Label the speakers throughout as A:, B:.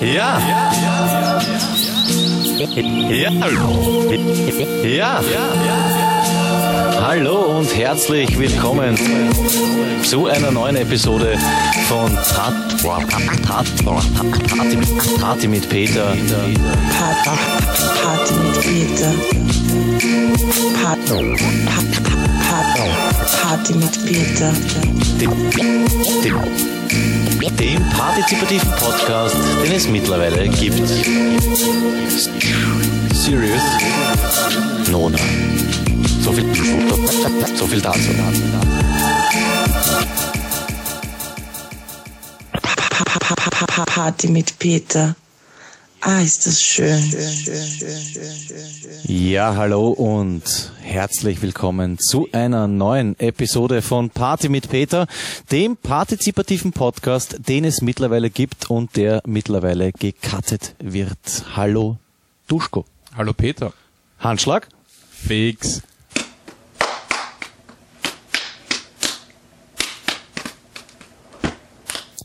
A: Ja. Ja. Ja. Hallo und herzlich willkommen zu einer neuen Episode von Tat, Tat, Party, Party mit Peter.
B: Party, Party mit Peter. Party, Party, mit Peter.
A: Dem, dem, dem partizipativen Podcast, den es mittlerweile gibt. Serious? Nona. So viel, so viel dazu.
B: Party mit Peter. Ah, ist das schön.
A: Ja, hallo und herzlich willkommen zu einer neuen Episode von Party mit Peter, dem partizipativen Podcast, den es mittlerweile gibt und der mittlerweile gecuttet wird. Hallo Duschko.
C: Hallo Peter.
A: Handschlag.
C: Fix.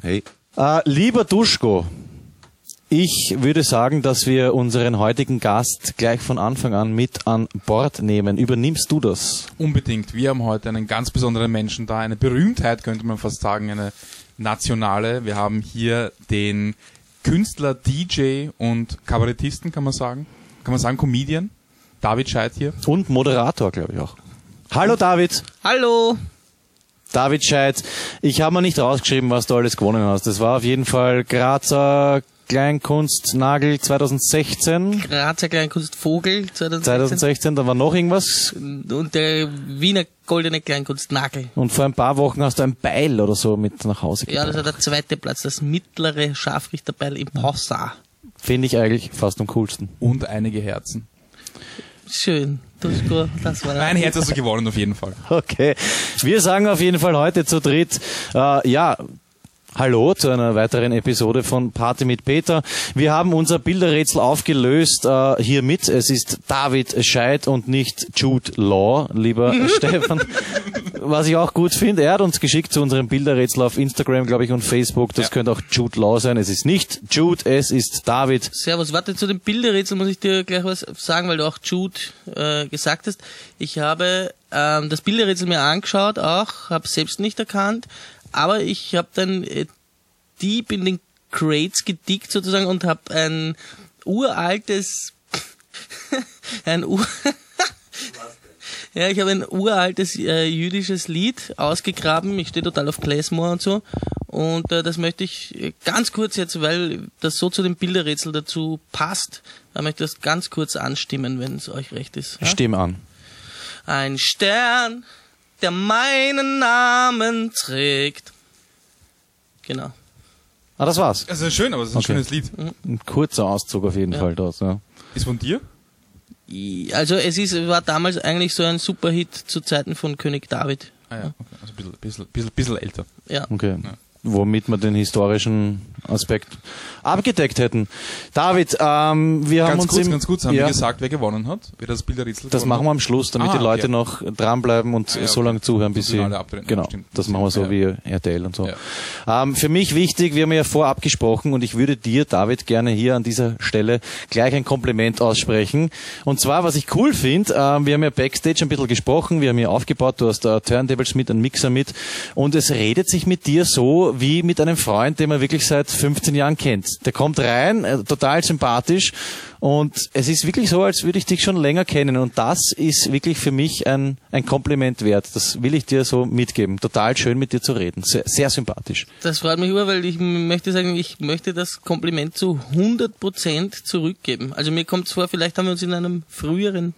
A: Hey. Äh, lieber Duschko, ich würde sagen, dass wir unseren heutigen Gast gleich von Anfang an mit an Bord nehmen. Übernimmst du das?
C: Unbedingt. Wir haben heute einen ganz besonderen Menschen da, eine Berühmtheit könnte man fast sagen, eine nationale. Wir haben hier den Künstler, DJ und Kabarettisten, kann man sagen. Kann man sagen, Comedian. David Scheid hier.
A: Und Moderator, glaube ich auch. Hallo David.
D: Hallo.
A: David Scheid. Ich habe mir nicht rausgeschrieben, was du alles gewonnen hast. Das war auf jeden Fall Grazer Kleinkunstnagel 2016.
D: Grazer Kleinkunstvogel 2016.
A: 2016, da war noch irgendwas.
D: Und der Wiener Goldene Kleinkunstnagel.
A: Und vor ein paar Wochen hast du ein Beil oder so mit nach Hause gebracht.
D: Ja, das war der zweite Platz, das mittlere Scharfrichterbeil im Possa.
A: Finde ich eigentlich fast am coolsten.
C: Und einige Herzen.
D: Schön. Duschko, das war
C: Ein Herz hast du gewonnen auf jeden Fall.
A: Okay. Wir sagen auf jeden Fall heute zu dritt, äh, ja, Hallo zu einer weiteren Episode von Party mit Peter. Wir haben unser Bilderrätsel aufgelöst äh, hiermit. Es ist David Scheid und nicht Jude Law, lieber Stefan. Was ich auch gut finde, er hat uns geschickt zu unserem Bilderrätsel auf Instagram, glaube ich, und Facebook. Das
C: Ja.
A: könnte auch Jude Law sein. Es ist nicht Jude, es ist David.
D: Servus, warte, zu dem Bilderrätsel muss ich dir gleich was sagen, weil du auch Jude äh, gesagt hast. Ich habe ähm, das Bilderrätsel mir angeschaut auch, habe selbst nicht erkannt, aber ich habe dann äh, deep in den Crates gedickt sozusagen und habe ein uraltes ein Ur Ja, ich habe ein uraltes äh, jüdisches Lied ausgegraben. Ich stehe total auf Klezmer und so. Und äh, das möchte ich äh, ganz kurz jetzt, weil das so zu dem Bilderrätsel dazu passt, da möchte ich das ganz kurz anstimmen, wenn es euch recht ist. Ja?
A: Stimm an.
D: Ein Stern, der meinen Namen trägt. Genau.
A: Ah, das war's.
C: Also schön, aber es ist ein
A: Okay.
C: schönes Lied.
A: Ein kurzer Auszug auf jeden Fall dort. Ja.
C: Ist von dir?
D: Also es ist, war damals eigentlich so ein Superhit zu Zeiten von König David.
C: Ah ja, okay. also ein bisschen, bisschen, bisschen, bisschen älter.
D: Ja.
A: Okay. Womit wir den historischen Aspekt abgedeckt hätten. David, ähm, wir haben
C: Ganz
A: uns
C: kurz,
A: im,
C: ganz kurz, haben
A: ja,
C: wir gesagt, wer gewonnen hat? Wer das Bilderrätsel
A: Das machen wir am Schluss, damit
C: Ah,
A: die Leute
C: okay.
A: noch dranbleiben und
C: Ah, ja,
A: so
C: okay.
A: lange zuhören, bis sie. Genau,
C: Stimmt.
A: das machen wir so
C: Ja.
A: wie RTL und so. Ähm, für mich wichtig, wir haben ja vorab gesprochen und ich würde dir, David, gerne hier an dieser Stelle gleich ein Kompliment aussprechen. Und zwar, was ich cool finde, ähm, wir haben ja Backstage ein bisschen gesprochen, wir haben hier aufgebaut, du hast äh, Turntables mit, einen Mixer mit und es redet sich mit dir so wie mit einem Freund, den man wirklich seit 15 Jahren kennt. Der kommt rein, äh, total sympathisch und es ist wirklich so, als würde ich dich schon länger kennen. Und das ist wirklich für mich ein, ein Kompliment wert. Das will ich dir so mitgeben. Total schön mit dir zu reden. Sehr, sehr sympathisch.
D: Das freut mich über, weil ich möchte sagen, ich möchte das Kompliment zu 100% zurückgeben. Also mir kommt es vor, vielleicht haben wir uns in einem früheren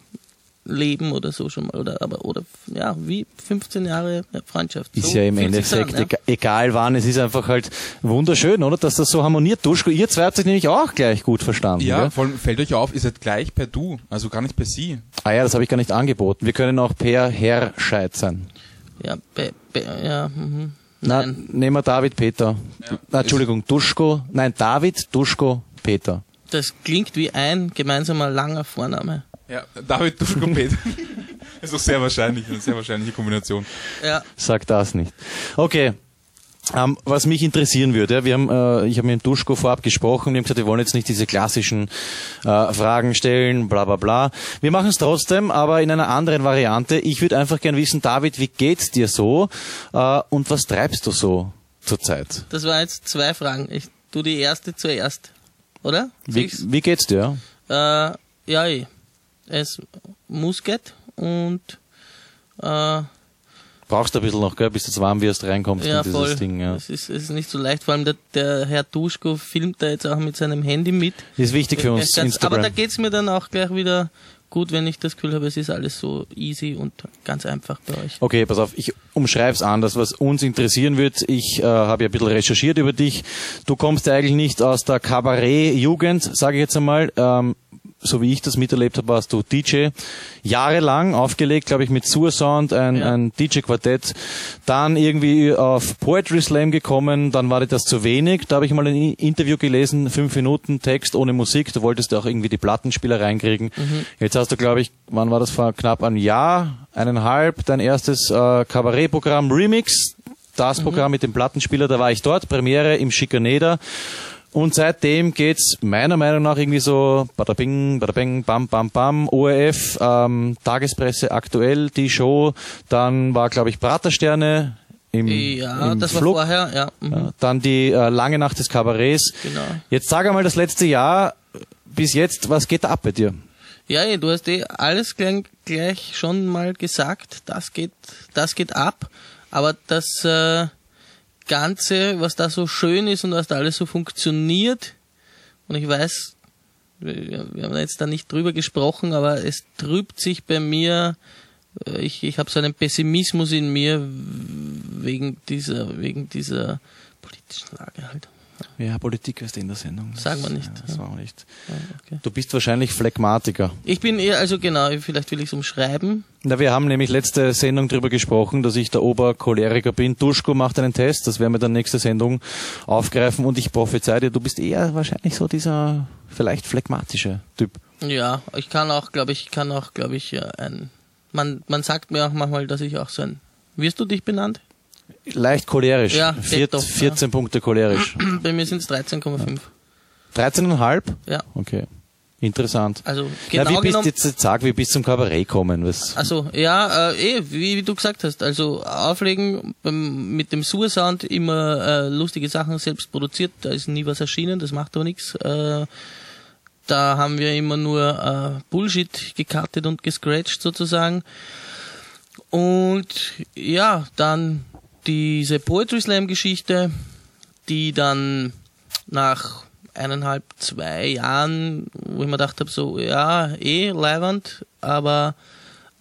D: Leben oder so schon mal, oder, aber, oder, ja, wie 15 Jahre Freundschaft.
A: Ist
D: So
A: ja im Endeffekt
D: an,
A: ega- egal wann. Es ist einfach halt wunderschön, oder? Dass das so harmoniert. Duschko, ihr zwei habt euch nämlich auch gleich gut verstanden.
C: Ja,
A: Gell?
C: vor allem fällt euch auf, ihr seid gleich per Du, also gar nicht per Sie.
A: Ah ja, das habe ich gar nicht angeboten. Wir können auch per Herr Scheid sein.
D: Ja, be, be, ja, mhm.
A: Na,
D: Nein.
A: nehmen wir David Peter. Na, Entschuldigung, Duschko. Nein, David, Duschko, Peter.
D: Das klingt wie ein gemeinsamer langer Vorname.
C: Ja, David Duschko Peter. ist doch sehr wahrscheinlich, eine sehr wahrscheinliche Kombination.
D: Ja.
A: Sag das nicht. Okay. Ähm, was mich interessieren würde, wir haben, äh, ich habe mit dem Duschko vorab gesprochen, wir haben gesagt, wir wollen jetzt nicht diese klassischen äh, Fragen stellen, bla bla bla. Wir machen es trotzdem, aber in einer anderen Variante. Ich würde einfach gern wissen, David, wie geht's dir so äh, und was treibst du so zurzeit?
D: Das waren jetzt zwei Fragen. Ich tu die erste zuerst. Oder?
A: Wie, wie geht's dir?
D: Äh, ja, eh. Es muss geht und äh,
A: Brauchst du ein bisschen noch, gell, bis du jetzt warm wirst, reinkommst
D: ja,
A: in dieses
D: voll.
A: Ding. Ja.
D: Es, ist, es ist nicht so leicht, vor allem der, der Herr Duschko filmt da jetzt auch mit seinem Handy mit.
A: Ist wichtig für uns,
D: Ganz-
A: Instagram.
D: aber da geht's mir dann auch gleich wieder gut, wenn ich das Gefühl habe, es ist alles so easy und ganz einfach bei euch.
A: Okay, pass auf, ich umschreib's anders, was uns interessieren wird. Ich äh, habe ja ein bisschen recherchiert über dich. Du kommst ja eigentlich nicht aus der Kabarett-Jugend, sage ich jetzt einmal. Ähm, so wie ich das miterlebt habe, warst du DJ. Jahrelang aufgelegt, glaube ich, mit Sursound, ein,
D: Ja.
A: ein DJ-Quartett. Dann irgendwie auf Poetry Slam gekommen, dann war dir das zu wenig. Da habe ich mal ein Interview gelesen, fünf Minuten Text ohne Musik. Du wolltest auch irgendwie die Plattenspieler reinkriegen. Jetzt hast du, glaube ich, wann war das vor knapp einem Jahr, eineinhalb, dein erstes äh, Kabarettprogramm Remix. Das Programm mit dem Plattenspieler, da war ich dort, Premiere im Schikaneder. Und seitdem geht's meiner Meinung nach irgendwie so bada bing, bada bing, bam, bam, bam, ORF, ähm, Tagespresse aktuell, die Show. Dann war, glaube ich, Pratersterne im,
D: Ja,
A: im
D: das war
A: Flug.
D: vorher, ja. Mhm.
A: Dann die äh, lange Nacht des Kabarets.
D: Genau.
A: Jetzt sag einmal das letzte Jahr bis jetzt, was geht da ab bei dir?
D: Ja, ja, du hast eh alles gleich, gleich schon mal gesagt, das geht, das geht ab, aber das äh, Ganze, was da so schön ist und was da alles so funktioniert, und ich weiß, wir, haben jetzt da nicht drüber gesprochen, aber es trübt sich bei mir, äh, ich, ich habe so einen Pessimismus in mir wegen dieser, wegen dieser politischen Lage halt.
A: Ja, Politik ist in der Sendung.
D: Sagen wir nicht,
A: Ja, das
D: ja.
A: war auch nicht.
D: Ja, okay.
A: Du bist wahrscheinlich Phlegmatiker.
D: Ich bin eher, also genau, vielleicht will ich es umschreiben.
A: Na, wir haben nämlich letzte Sendung darüber gesprochen, dass ich der Obercholeriker bin. Duschko macht einen Test, das werden wir dann nächste Sendung aufgreifen und ich prophezei dir, du bist eher wahrscheinlich so dieser vielleicht phlegmatische Typ.
D: Ja, ich kann auch, glaube ich, kann auch, glaube ich, ja, ein. Man, man sagt mir auch manchmal, dass ich auch so ein. Wirst du dich benannt?
A: Leicht cholerisch.
D: Ja,
A: Vier,
D: doch,
A: 14 Punkte cholerisch.
D: Bei mir sind es 13,5.
A: 13,5?
D: Ja,
A: Okay. Interessant.
D: also
A: Na,
D: genau
A: wie bist jetzt, jetzt sag, wie bist zum Kabarett gekommen? Was?
D: Also ja, äh, eh, wie, wie du gesagt hast, also auflegen beim, mit dem Sursound immer äh, lustige Sachen selbst produziert, da ist nie was erschienen, das macht aber nichts. Äh, da haben wir immer nur äh, Bullshit gekartet und gescratcht sozusagen. Und ja, dann diese Poetry Slam Geschichte, die dann nach eineinhalb, zwei Jahren, wo ich mir gedacht habe, so, ja, eh, leiwand, aber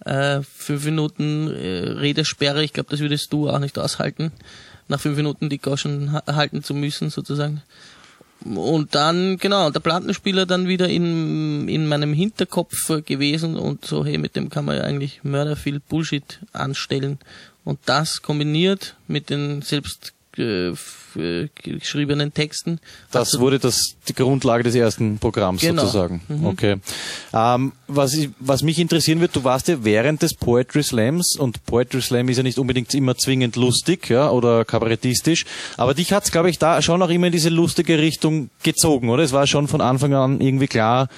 D: äh, fünf Minuten äh, Redesperre, ich glaube, das würdest du auch nicht aushalten, nach fünf Minuten die Goschen ha- halten zu müssen, sozusagen. Und dann, genau, der Plattenspieler dann wieder in, in meinem Hinterkopf gewesen und so, hey, mit dem kann man ja eigentlich mörder viel Bullshit anstellen. Und das kombiniert mit den selbst äh, äh, geschriebenen Texten.
A: Das
D: Also-
A: wurde das die Grundlage des ersten Programms
D: Genau.
A: sozusagen.
D: Mhm.
A: Okay. Ähm, was, ich, was mich interessieren wird, du warst ja während des Poetry Slams und Poetry Slam ist ja nicht unbedingt immer zwingend lustig ja, oder kabarettistisch, aber dich hat's, glaube ich, da schon auch immer in diese lustige Richtung gezogen, oder? Es war schon von Anfang an irgendwie klar,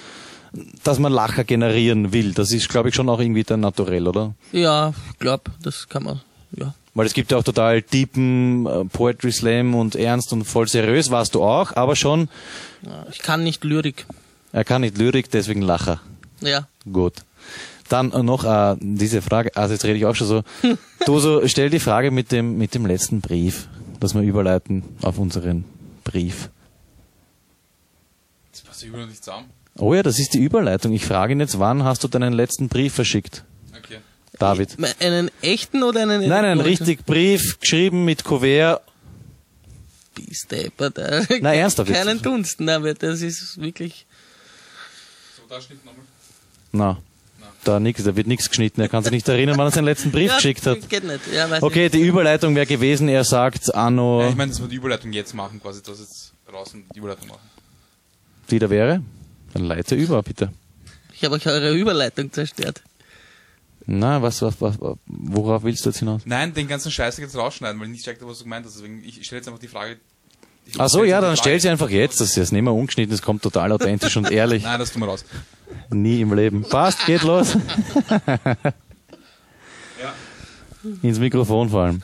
A: dass man Lacher generieren will. Das ist, glaube ich, schon auch irgendwie dann naturell, oder?
D: Ja, ich glaube, das kann man, ja.
A: Weil es gibt ja auch total deepen äh, Poetry Slam und ernst und voll seriös, warst du auch, aber schon,
D: Ich kann nicht Lyrik.
A: er kann nicht Lyrik, deswegen Lacher.
D: Ja.
A: Gut. Dann noch äh, diese Frage, also jetzt rede ich auch schon so. Du so, stell die Frage mit dem, mit dem letzten Brief, dass wir überleiten auf unseren Brief.
C: Das passt überhaupt nicht zusammen.
A: Oh ja, das ist die Überleitung. Ich frage ihn jetzt, wann hast du deinen letzten Brief verschickt. David?
D: Einen echten oder einen
A: Nein, nein,
D: elektronischen?
A: richtig Brief, geschrieben mit Kuvert.
D: Bisteppert. äh,
A: Na, ernsthaft?
D: Keinen Dunst, aber das ist wirklich.
C: So, da steht nochmal.
A: Na, da nix, da wird nichts geschnitten. Er kann sich nicht erinnern, wann er seinen letzten Brief
D: ja,
A: geschickt hat.
D: Geht nicht. Ja, weiß
A: Okay,
D: nicht.
A: die Überleitung wäre gewesen, er sagt Anno,
C: Ja, ich meine, dass wir die Überleitung jetzt machen, quasi, dass jetzt draußen die Überleitung machen.
A: die da wäre. Dann leite über, bitte.
D: Ich habe euch eure Überleitung zerstört.
A: Na, was, was, was, worauf willst du jetzt hinaus?
C: Nein, den ganzen Scheiß jetzt rausschneiden, weil ich nicht checkte, was du gemeint hast. Deswegen, ich stelle jetzt einfach die Frage.
A: Ach so, ja, dann stell sie einfach jetzt. Das ist jetzt nicht mehr ungeschnitten, das kommt total authentisch und ehrlich.
C: Nein, das tun wir raus.
A: Nie im Leben. Passt, geht los. Ins Mikrofon vor allem.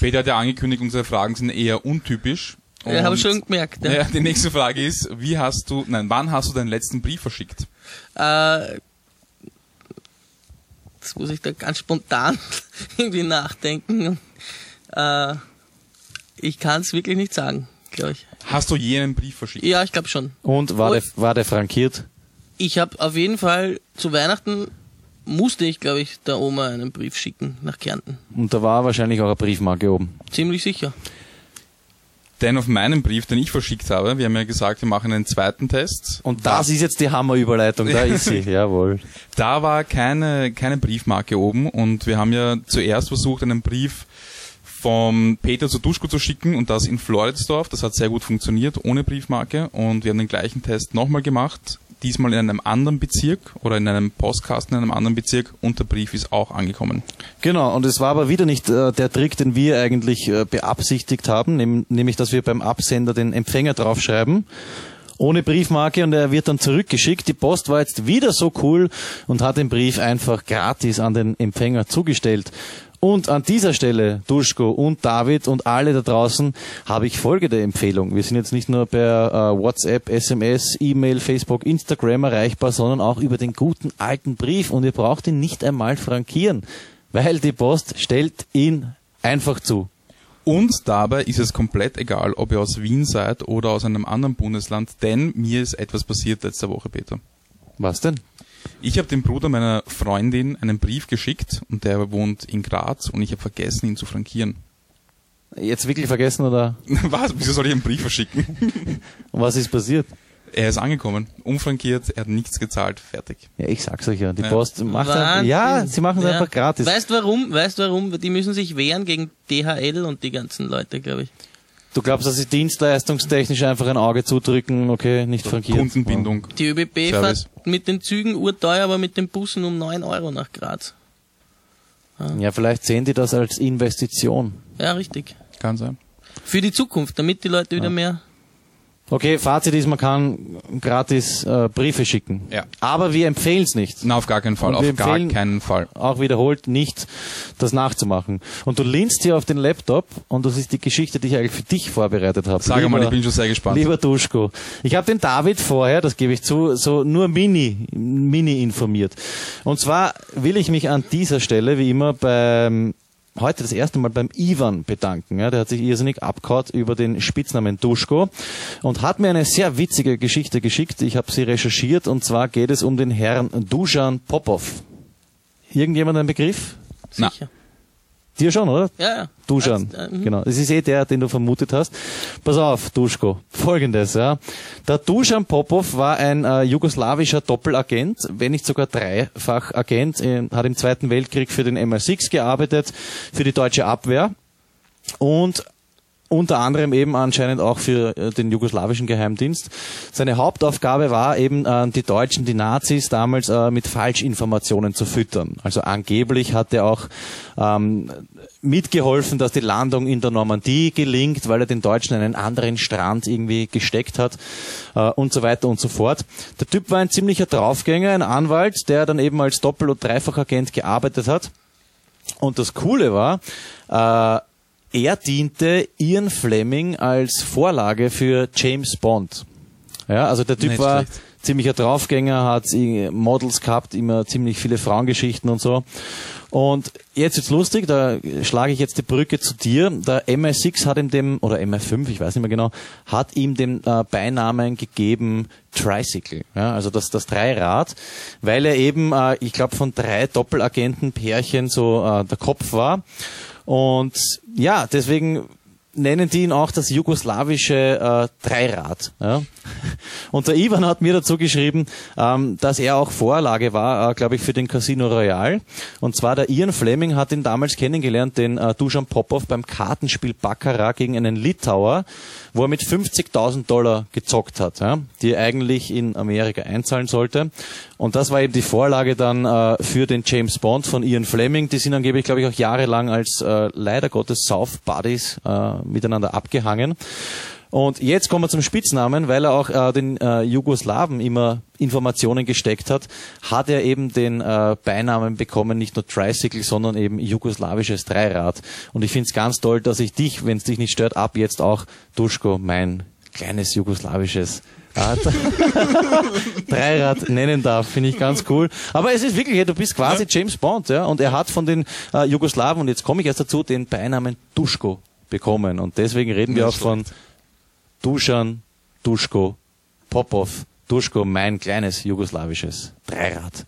C: Peter hat ja angekündigt, unsere Fragen sind eher untypisch.
D: Ja, habe
C: Und-
D: schon gemerkt. Ja.
C: Ja, die nächste Frage ist, wie hast du, nein, wann hast du deinen letzten Brief verschickt?
D: Äh, jetzt muss ich da ganz spontan irgendwie nachdenken. Äh, ich kann es wirklich nicht sagen, glaube ich.
C: Hast du jenen Brief verschickt?
D: Ja, ich glaube schon.
A: Und war der, war der frankiert?
D: Ich habe auf jeden Fall zu Weihnachten musste ich, glaube ich, der Oma einen Brief schicken nach Kärnten.
A: Und da war wahrscheinlich auch eine Briefmarke oben.
D: Ziemlich sicher.
C: Denn auf meinen Brief, den ich verschickt habe, wir haben ja gesagt, wir machen einen zweiten Test.
A: Und das ist jetzt die Hammerüberleitung, da ist sie, jawohl.
C: Da war keine, keine Briefmarke oben und wir haben ja zuerst versucht, einen Brief vom Peter zu Duschko zu schicken und das in Floridsdorf. Das hat sehr gut funktioniert, ohne Briefmarke. Und wir haben den gleichen Test nochmal gemacht, diesmal in einem anderen Bezirk oder in einem Postkasten in einem anderen Bezirk und der Brief ist auch angekommen.
A: Genau, und es war aber wieder nicht äh, der Trick, den wir eigentlich äh, beabsichtigt haben, nehm, nämlich, dass wir beim Absender den Empfänger draufschreiben, ohne Briefmarke und er wird dann zurückgeschickt. Die Post war jetzt wieder so cool und hat den Brief einfach gratis an den Empfänger zugestellt. Und an dieser Stelle, Duschko und David und alle da draußen, habe ich folgende Empfehlung. Wir sind jetzt nicht nur per äh, WhatsApp, SMS, E-Mail, Facebook, Instagram erreichbar, sondern auch über den guten alten Brief. Und ihr braucht ihn nicht einmal frankieren, weil die Post stellt ihn einfach zu.
C: Und dabei ist es komplett egal, ob ihr aus Wien seid oder aus einem anderen Bundesland, denn mir ist etwas passiert letzte Woche, Peter.
A: Was denn?
C: Ich habe dem Bruder meiner Freundin einen Brief geschickt und der wohnt in Graz und ich habe vergessen, ihn zu frankieren.
A: Jetzt wirklich vergessen oder
C: Was? Wieso soll ich einen Brief verschicken?
A: was ist passiert?
C: Er ist angekommen, unfrankiert, er hat nichts gezahlt, fertig.
A: Ja, ich sag's euch ja. Die
C: Ja.
A: Post macht einfach,
D: Wahnsinn.
A: ja, sie machen es
D: Ja.
A: einfach gratis.
D: Weißt warum? Weißt warum? Die müssen sich wehren gegen DHL und die ganzen Leute, glaube ich.
A: Du glaubst, dass sie dienstleistungstechnisch einfach ein Auge zudrücken, okay, nicht frankiert.
C: Kundenbindung.
D: Die ÖBB
C: Service.
D: fährt mit den Zügen urteuer, aber mit den Bussen um 9 Euro nach Graz.
A: Ja, vielleicht sehen die das als Investition.
D: Ja, richtig.
C: Kann sein.
D: Für die Zukunft, damit die Leute wieder mehr.
A: Okay, Fazit ist, man kann gratis äh, Briefe schicken.
C: Ja.
A: Aber wir empfehlen es nicht.
C: Na, auf gar keinen Fall, auf gar keinen Fall.
A: Auch wiederholt nicht, das nachzumachen. Und du lehnst hier auf den Laptop und das ist die Geschichte, die ich eigentlich für dich vorbereitet habe.
C: Sag mal, ich bin schon sehr gespannt.
A: Lieber Duschko, ich habe den David vorher, das gebe ich zu, so nur mini, mini informiert. Und zwar will ich mich an dieser Stelle, wie immer, beim heute das erste Mal beim Ivan bedanken. Ja, der hat sich irrsinnig abgehaut über den Spitznamen Duschko und hat mir eine sehr witzige Geschichte geschickt. Ich habe sie recherchiert und zwar geht es um den Herrn Dusan Popov. Irgendjemand ein Begriff?
C: Na.
A: Dir schon, oder?
D: Ja, ja.
A: Duschan,
D: Als- äh, mhm.
A: genau. Das ist eh der, den du vermutet hast. Pass auf, Duschko. Folgendes, ja. Der Duschan Popov war ein äh, jugoslawischer Doppelagent, wenn nicht sogar Dreifachagent, äh, hat im Zweiten Weltkrieg für den MI6 gearbeitet, für die deutsche Abwehr und unter anderem eben anscheinend auch für äh, den jugoslawischen Geheimdienst. Seine Hauptaufgabe war eben, äh, die Deutschen, die Nazis damals äh, mit Falschinformationen zu füttern. Also angeblich hat er auch ähm, mitgeholfen, dass die Landung in der Normandie gelingt, weil er den Deutschen einen anderen Strand irgendwie gesteckt hat und so weiter und so fort. Der Typ war ein ziemlicher Draufgänger, ein Anwalt, der dann eben als Doppel- und Dreifachagent gearbeitet hat. Und das Coole war, äh, er diente Ian Fleming als Vorlage für James Bond. Ja, also der Typ
C: Nicht
A: war
C: schlecht.
A: ziemlicher Draufgänger, hat Models gehabt, immer ziemlich viele Frauengeschichten und so. Und jetzt ist lustig, da schlage ich jetzt die Brücke zu dir. Der MI6 hat ihm dem, oder MI5, ich weiß nicht mehr genau, hat ihm den äh, Beinamen gegeben Tricycle, ja, also das, das Dreirad, weil er eben, äh, ich glaube, von drei Doppelagenten Pärchen so äh, der Kopf war. Und ja, deswegen nennen die ihn auch das jugoslawische äh, Dreirad. Ja? Und der Ivan hat mir dazu geschrieben, ähm, dass er auch Vorlage war, äh, glaube ich, für den Casino Royal. Und zwar der Ian Fleming hat ihn damals kennengelernt, den äh, Dusan Popov beim Kartenspiel Baccarat gegen einen Litauer, wo er mit 50.000 Dollar gezockt hat, ja? die er eigentlich in Amerika einzahlen sollte. Und das war eben die Vorlage dann äh, für den James Bond von Ian Fleming. Die sind angeblich, glaube ich, auch jahrelang als äh, leider Gottes South Buddies äh, miteinander abgehangen. Und jetzt kommen wir zum Spitznamen, weil er auch äh, den äh, Jugoslawen immer Informationen gesteckt hat, hat er eben den äh, Beinamen bekommen, nicht nur Tricycle, sondern eben jugoslawisches Dreirad. Und ich finde es ganz toll, dass ich dich, wenn es dich nicht stört, ab jetzt auch Duschko, mein kleines jugoslawisches Rad, Dreirad nennen darf, finde ich ganz cool. Aber es ist wirklich, du bist quasi James Bond, ja, und er hat von den äh, Jugoslawen, und jetzt komme ich erst dazu, den Beinamen Duschko bekommen. Und deswegen reden wir auch von Duschan, Duschko, Popov, Duschko, mein kleines jugoslawisches Dreirad.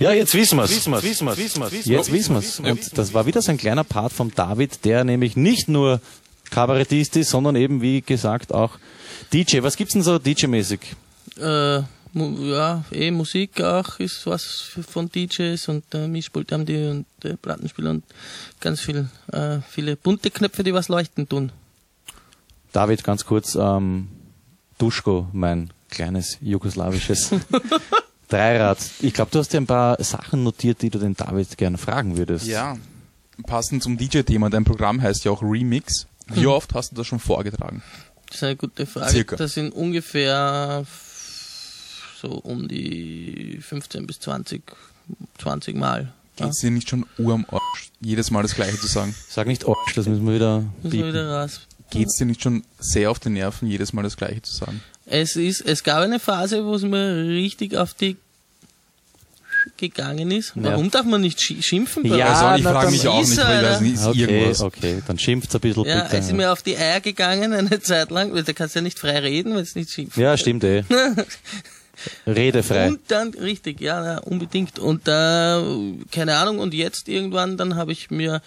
A: Ja, jetzt wissen wir's. Jetzt wissen wir's. Und das war wieder so ein kleiner Part vom David, der nämlich nicht nur Kabarettist ist, sondern eben, wie gesagt, auch DJ. Was gibt's denn so DJ-mäßig?
D: Äh, ja, eh Musik auch ist was von DJs und äh, Mischpult haben die und äh, Plattenspieler und ganz viel, äh, viele bunte Knöpfe, die was leuchten tun.
A: David, ganz kurz, ähm, Duschko, mein kleines jugoslawisches Dreirad. Ich glaube, du hast dir ein paar Sachen notiert, die du den David gerne fragen würdest.
C: Ja, passend zum DJ-Thema, dein Programm heißt ja auch Remix. Wie oft hast du das schon vorgetragen?
D: Das ist eine gute Frage.
C: Circa.
D: Das sind ungefähr so um die 15 bis 20, 20 Mal. Ja,
C: Geht's dir nicht schon Uhr am Arsch, jedes Mal das Gleiche zu sagen?
A: Sag nicht Arsch, das müssen wir wieder
D: müssen wir
A: piepen.
D: wieder raus.
C: Geht's dir nicht schon sehr auf die Nerven, jedes Mal das Gleiche zu sagen?
D: Es ist, es gab eine Phase, wo es mir richtig auf die gegangen ist. Warum
A: Ja.
D: darf man nicht schi- schimpfen? bei
A: Ja,
C: also ich
A: na,
C: frage mich auch
D: ist
C: nicht, weil das
D: oder?
C: ist
A: Okay,
C: irgendwas.
A: okay, dann schimpft's ein bisschen
D: Ja,
A: bitte.
D: es ist mir auf die Eier gegangen eine Zeit lang, weil da kannst du ja nicht frei reden, wenn es nicht schimpft.
A: ja, stimmt eh. Redefrei.
D: Und dann, richtig, ja, unbedingt. Und äh, keine Ahnung, und jetzt irgendwann, dann habe ich mir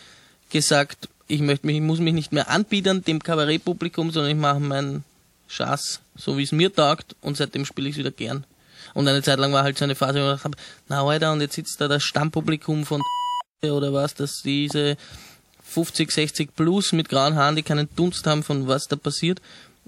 D: gesagt, ich möchte mich, ich muss mich nicht mehr anbiedern dem Kabarettpublikum, sondern ich mache meinen Schatz, so wie es mir taugt, und seitdem spiele ich wieder gern. Und eine Zeit lang war halt so eine Phase, wo ich gedacht habe, na Alter, und jetzt sitzt da das Stammpublikum von oder was, dass diese 50, 60 plus mit grauen Haaren, die keinen Dunst haben von was da passiert.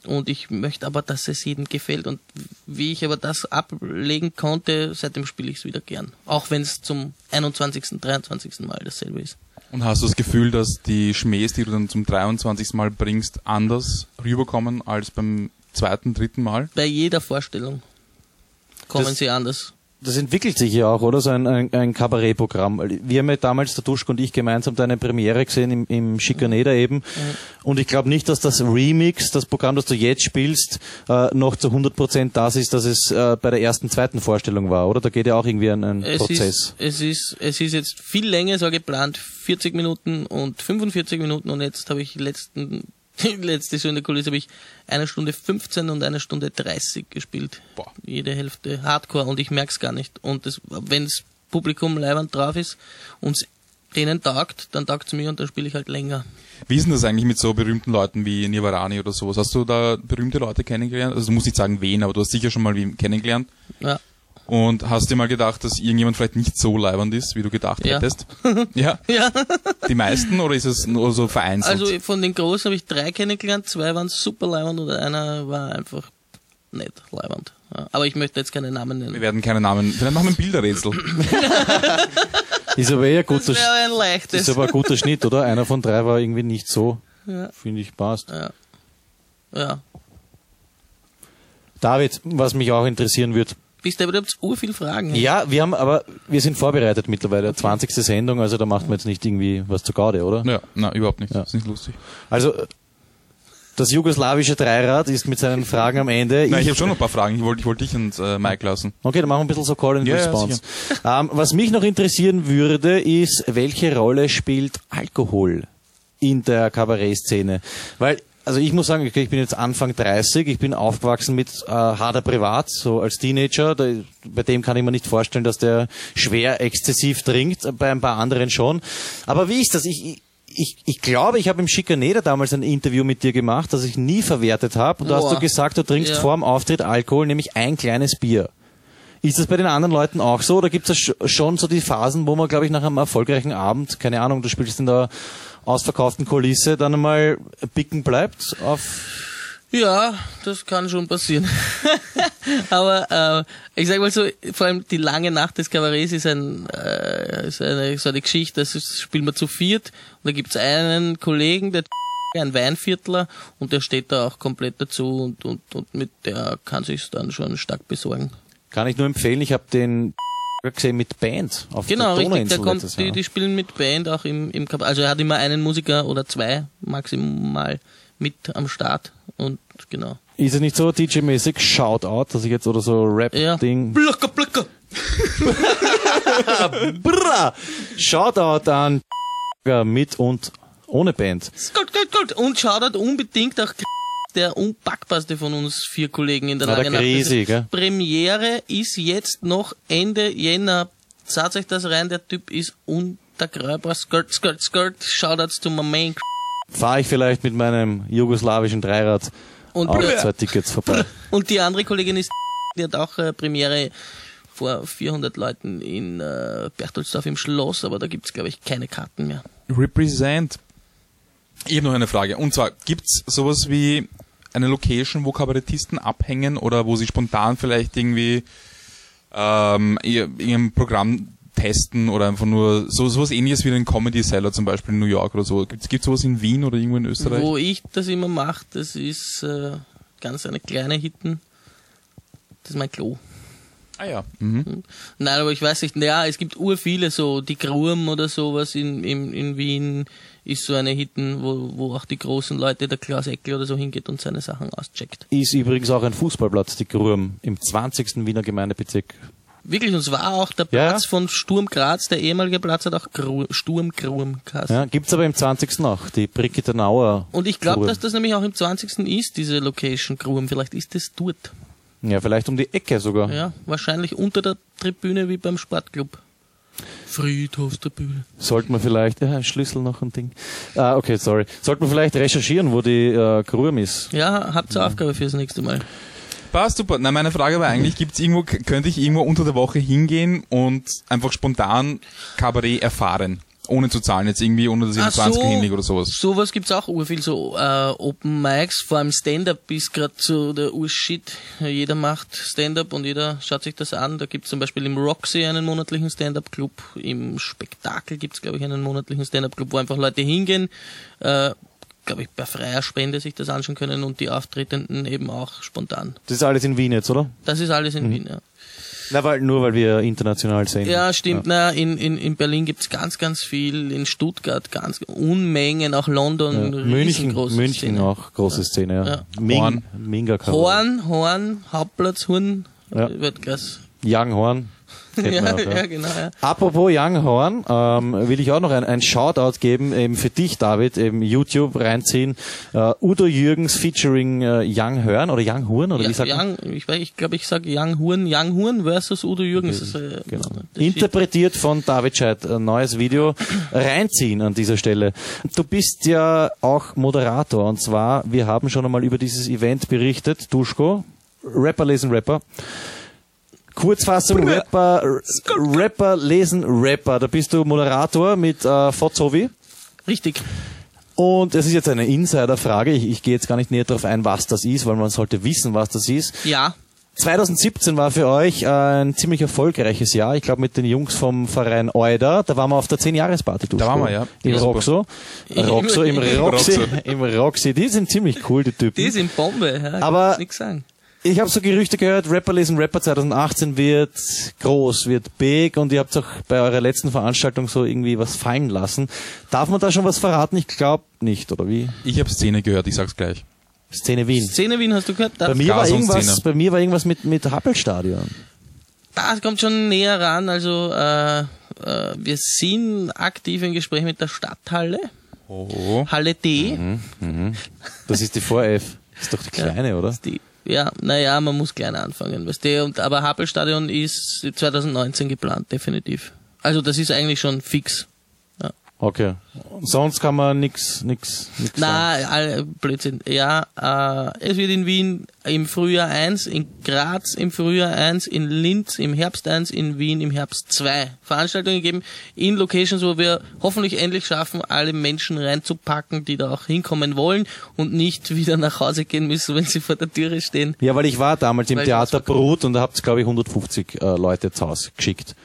D: Und ich möchte aber, dass es jedem gefällt. Und wie ich aber das ablegen konnte, seitdem spiele ich es wieder gern. Auch wenn es zum 21., 23. Mal dasselbe ist.
C: Und hast du das Gefühl, dass die Schmähs, die du dann zum 23. Mal bringst, anders rüberkommen als beim zweiten, dritten Mal?
D: Bei jeder Vorstellung kommen
A: Das-
D: sie anders.
A: Das entwickelt sich ja auch, oder? So ein, ein, ein Kabarettprogramm. Wir haben ja damals, der Duschko und ich, gemeinsam deine Premiere gesehen im, im Schikaneder eben. Und ich glaube nicht, dass das Remix, das Programm, das du jetzt spielst, äh, noch zu 100% das ist, dass es äh, bei der ersten, zweiten Vorstellung war, oder? Da geht ja auch irgendwie ein, ein
D: Es
A: Prozess.
D: ist, es ist, es ist jetzt viel länger, so geplant, 40 Minuten und 45 Minuten und jetzt habe ich letzten, die letzte so in der Kulisse habe ich eine Stunde 15 und eine Stunde 30 gespielt.
C: Boah.
D: Jede Hälfte Hardcore und ich merk's gar nicht. Und das, wenn's Publikum leibend drauf ist und denen taugt, dann taugt's mir und dann spiele ich halt länger.
C: Wie ist denn das eigentlich mit so berühmten Leuten wie Nirvarani oder sowas? Hast du da berühmte Leute kennengelernt? Also du musst nicht sagen wen, aber du hast sicher schon mal wen kennengelernt.
D: Ja.
C: Und hast dir mal gedacht, dass irgendjemand vielleicht nicht so leibernd ist, wie du gedacht
D: Ja.
C: hättest? Ja.
D: Ja.
C: Die meisten oder ist es nur so vereinzelt?
D: Also von den Großen habe ich drei kennengelernt, zwei waren super leibend und einer war einfach nicht leibend. Ja. Aber ich möchte jetzt keine Namen
C: wir
D: nennen.
C: werden keine Namen. Vielleicht machen wir ein Bilderrätsel.
A: Ist aber eh ein
D: Das
A: guter,
D: wäre ein
A: ist
D: leichtes.
A: aber ein guter Schnitt, oder? Einer von drei war irgendwie nicht so.
D: Ja.
A: Finde ich passt.
D: Ja. Ja.
A: David, was mich auch interessieren wird.
D: Bist du aber, du habt ur viel Fragen.
A: Ja, wir haben aber, wir sind vorbereitet mittlerweile. 20. Sendung, also da macht man jetzt nicht irgendwie was zu Gaude, oder?
C: Ja, na überhaupt nicht.
A: Ja.
C: Ist nicht lustig.
A: Also, das jugoslawische Dreirad ist mit seinen Fragen am Ende.
C: Nein, ich habe schon noch ein paar Fragen. Ich wollte ich wollte dich und äh, Mike lassen.
A: Okay, dann machen wir ein bisschen so Call and
C: Ja, ja,
A: Response. ähm, was mich noch interessieren würde, ist, welche Rolle spielt Alkohol in der Kabarettszene? Weil, also ich muss sagen, okay, ich bin jetzt Anfang 30, ich bin aufgewachsen mit äh, harter Privat, so als Teenager. Da, bei dem kann ich mir nicht vorstellen, dass der schwer exzessiv trinkt, bei ein paar anderen schon. Aber wie ist das? Ich, ich ich, ich glaube, ich habe im Schikaneder damals ein Interview mit dir gemacht, das ich nie verwertet habe. Und da hast du gesagt, du trinkst
D: Ja.
A: vor dem Auftritt Alkohol, nämlich ein kleines Bier. Ist das bei den anderen Leuten auch so? Oder gibt es sch- schon so die Phasen, wo man, glaube ich, nach einem erfolgreichen Abend, keine Ahnung, du spielst in der ausverkauften Kulisse, dann einmal bicken bleibt auf
D: Ja, das kann schon passieren. Aber äh, ich sag mal so, vor allem die lange Nacht des Kabarets ist, ein, äh, ist eine, so eine Geschichte, das ist, spielen wir zu viert und da gibt's einen Kollegen, der ein Weinviertler und der steht da auch komplett dazu und, und, und mit der kann sich's dann schon stark besorgen.
A: Kann ich nur empfehlen, ich habe den gesehen mit Band auf
D: Genau,
A: der
D: richtig,
A: Donauinsel
D: der kommt,
A: letztes
D: die, die spielen mit Band auch im, im Kabarett. Also er hat immer einen Musiker oder zwei maximal mit am Start und genau.
A: Ist es nicht so DJ-mäßig Shoutout, dass ich jetzt oder so
D: Ja.
A: Rap-Ding...
D: Blöcke, Blöcke.
A: Brrra! Shoutout an mit und ohne Band.
D: Gold, Gold, Gold. Und schaut unbedingt auch der unpackbarste von uns vier Kollegen in der
A: Na, der
D: Nacht.
A: Grisi,
D: Das
A: gell?
D: Premiere ist jetzt noch Ende Jänner. Sagt euch das rein, der Typ ist untergräber. Skirt, Skirt, Skirt. Shoutouts to my main.
A: Fahre ich vielleicht mit meinem jugoslawischen Dreirad
D: Und,
A: auch
D: äh,
A: zwei Tickets vorbei.
D: und die andere Kollegin ist, die hat auch äh, Premiere vor 400 Leuten in äh, Berchtoldsdorf im Schloss, aber da gibt's glaube ich, keine Karten mehr.
C: Represent. Ich habe noch eine Frage. Und zwar, gibt's sowas wie eine Location, wo Kabarettisten abhängen oder wo sie spontan vielleicht irgendwie ähm, ihr, irgendein Programm testen oder einfach nur so sowas ähnliches wie den Comedy Cellar zum Beispiel in New York oder so. Gibt's gibt's sowas in Wien oder irgendwo in Österreich?
D: Wo ich das immer mache, das ist äh, ganz eine kleine Hitten. Das ist mein Klo.
C: Ah ja. Mhm.
D: Nein, aber ich weiß nicht, ja, es gibt ur viele so, die Grum oder sowas in, in, in Wien ist so eine Hitten, wo, wo auch die großen Leute, der Klaus Eckel oder so hingeht und seine Sachen auscheckt.
A: Ist übrigens auch ein Fußballplatz, die Grurm, im 20. Wiener Gemeindebezirk.
D: Wirklich, und es war auch der Platz
A: ja.
D: von Sturm Graz, der ehemalige Platz hat auch Gru Sturm Grum geheißen.
A: Ja, gibt's aber im 20. auch, die Brigitte Nauer.
D: Und ich glaube,
A: Grum.
D: dass das nämlich auch im 20. ist, diese Location Grum. Vielleicht ist es dort.
A: Ja, vielleicht um die Ecke sogar.
D: Ja, wahrscheinlich unter der Tribüne wie beim Sportclub. Friedhofstribüne.
A: Sollten wir vielleicht, ja, Schlüssel noch ein Ding. Ah, okay, sorry. Sollten wir vielleicht recherchieren, wo die äh, Grurm ist.
D: Ja, habt ihr Aufgabe fürs nächste Mal.
C: Passt super. Na, meine Frage war eigentlich, gibt's irgendwo, könnte ich irgendwo unter der Woche hingehen und einfach spontan Kabarett erfahren? Ohne zu zahlen, jetzt irgendwie, ohne dass ich einen 20 hinlege oder sowas.
D: Sowas gibt's auch urviel, so äh, Open Mics, vor allem Stand-Up ist gerade so der Urshit. Jeder macht Stand-Up und jeder schaut sich das an. Da gibt's zum Beispiel im Roxy einen monatlichen Stand-Up-Club, im Spektakel gibt's glaube ich, einen monatlichen Stand-Up-Club, wo einfach Leute hingehen, äh, glaube ich, bei freier Spende sich das anschauen können und die Auftretenden eben auch spontan.
A: Das ist alles in Wien jetzt, oder?
D: Das ist alles
A: Mhm.
D: in Wien, ja.
A: Na, weil, nur weil wir international sehen.
D: Ja, stimmt. Na, in, in, in Berlin gibt's ganz, ganz viel, in Stuttgart ganz Unmengen, auch London.
A: Ja. München, München
D: Szene.
A: auch, große Szene, ja.
D: Ja.
A: Ming,
C: Horn.
A: Minga
D: Horn, Horn, Hauptplatz, Horn,
A: Ja.
D: wird krass.
A: Young Horn. kennt
D: Ja,
A: auch,
D: ja, genau, ja.
A: Apropos Young Horn, ähm, will ich auch noch ein, ein Shoutout geben, eben für dich, David, eben YouTube reinziehen. Äh, Udo Jürgens featuring äh, Young Horn oder Young Horn oder wie
D: ja
A: sagt man?
D: Young, ich weiß, ich glaube, ich sage Young Horn, Young Horn versus Udo Jürgens. Das, äh,
A: Genau.
D: das
A: Interpretiert von David Scheidt, ein neues Video reinziehen an dieser Stelle. Du bist ja auch Moderator und zwar, wir haben schon einmal über dieses Event berichtet, Duschko, Rapper lesen Rapper. Kurzfassung, Rapper, Rapper lesen Rapper. Da bist du Moderator mit äh, Fotzovi.
D: Richtig.
A: Und es ist jetzt eine Insiderfrage. Ich, ich gehe jetzt gar nicht näher darauf ein, was das ist, weil man sollte wissen, was das ist.
D: Ja.
A: 2017 war für euch ein ziemlich erfolgreiches Jahr. Ich glaube mit den Jungs vom Verein Euda. Da waren wir auf der 10-Jahres-Party.
C: Da waren wir, ja.
A: Im. Roxo. Roxo, im Roxy,
C: Roxo.
A: im Roxy. Die sind ziemlich cool, die Typen.
D: Die sind Bombe. Ja,
A: Aber-
D: kannst nix sagen.
A: Ich habe so Gerüchte gehört, Rapper lesen Rapper 2018 wird groß, wird big und ihr habt auch bei eurer letzten Veranstaltung so irgendwie was fallen lassen. Darf man da schon was verraten? Ich glaube nicht, oder wie?
C: Ich habe Szene gehört, ich sag's gleich.
A: Szene Wien.
D: Szene Wien hast du gehört? Da,
A: Bei mir, war irgendwas, bei mir war irgendwas mit, mit Happelstadion.
D: das kommt schon näher ran. Also äh, äh, wir sind aktiv im Gespräch mit der Stadthalle.
C: Oh.
D: Halle D.
A: Das ist die Vor-F. Ist doch die kleine, oder?
D: Die, ja, naja, man muss klein anfangen, weißt du, aber Happelstadion ist 2019 geplant, definitiv. Also das ist eigentlich schon fix.
A: Okay. Sonst kann man nix, nix, nix
D: Na, all- Blödsinn. Ja, äh, es wird in Wien im Frühjahr eins, in Graz im Frühjahr eins, in Linz im Herbst eins, in Wien im Herbst zwei Veranstaltungen geben in Locations, wo wir hoffentlich endlich schaffen, alle Menschen reinzupacken, die da auch hinkommen wollen und nicht wieder nach Hause gehen müssen, wenn sie vor der Türe stehen.
A: Ja, weil ich war damals im Theater Brut und da habt glaube ich 150 äh, Leute zu Hause geschickt.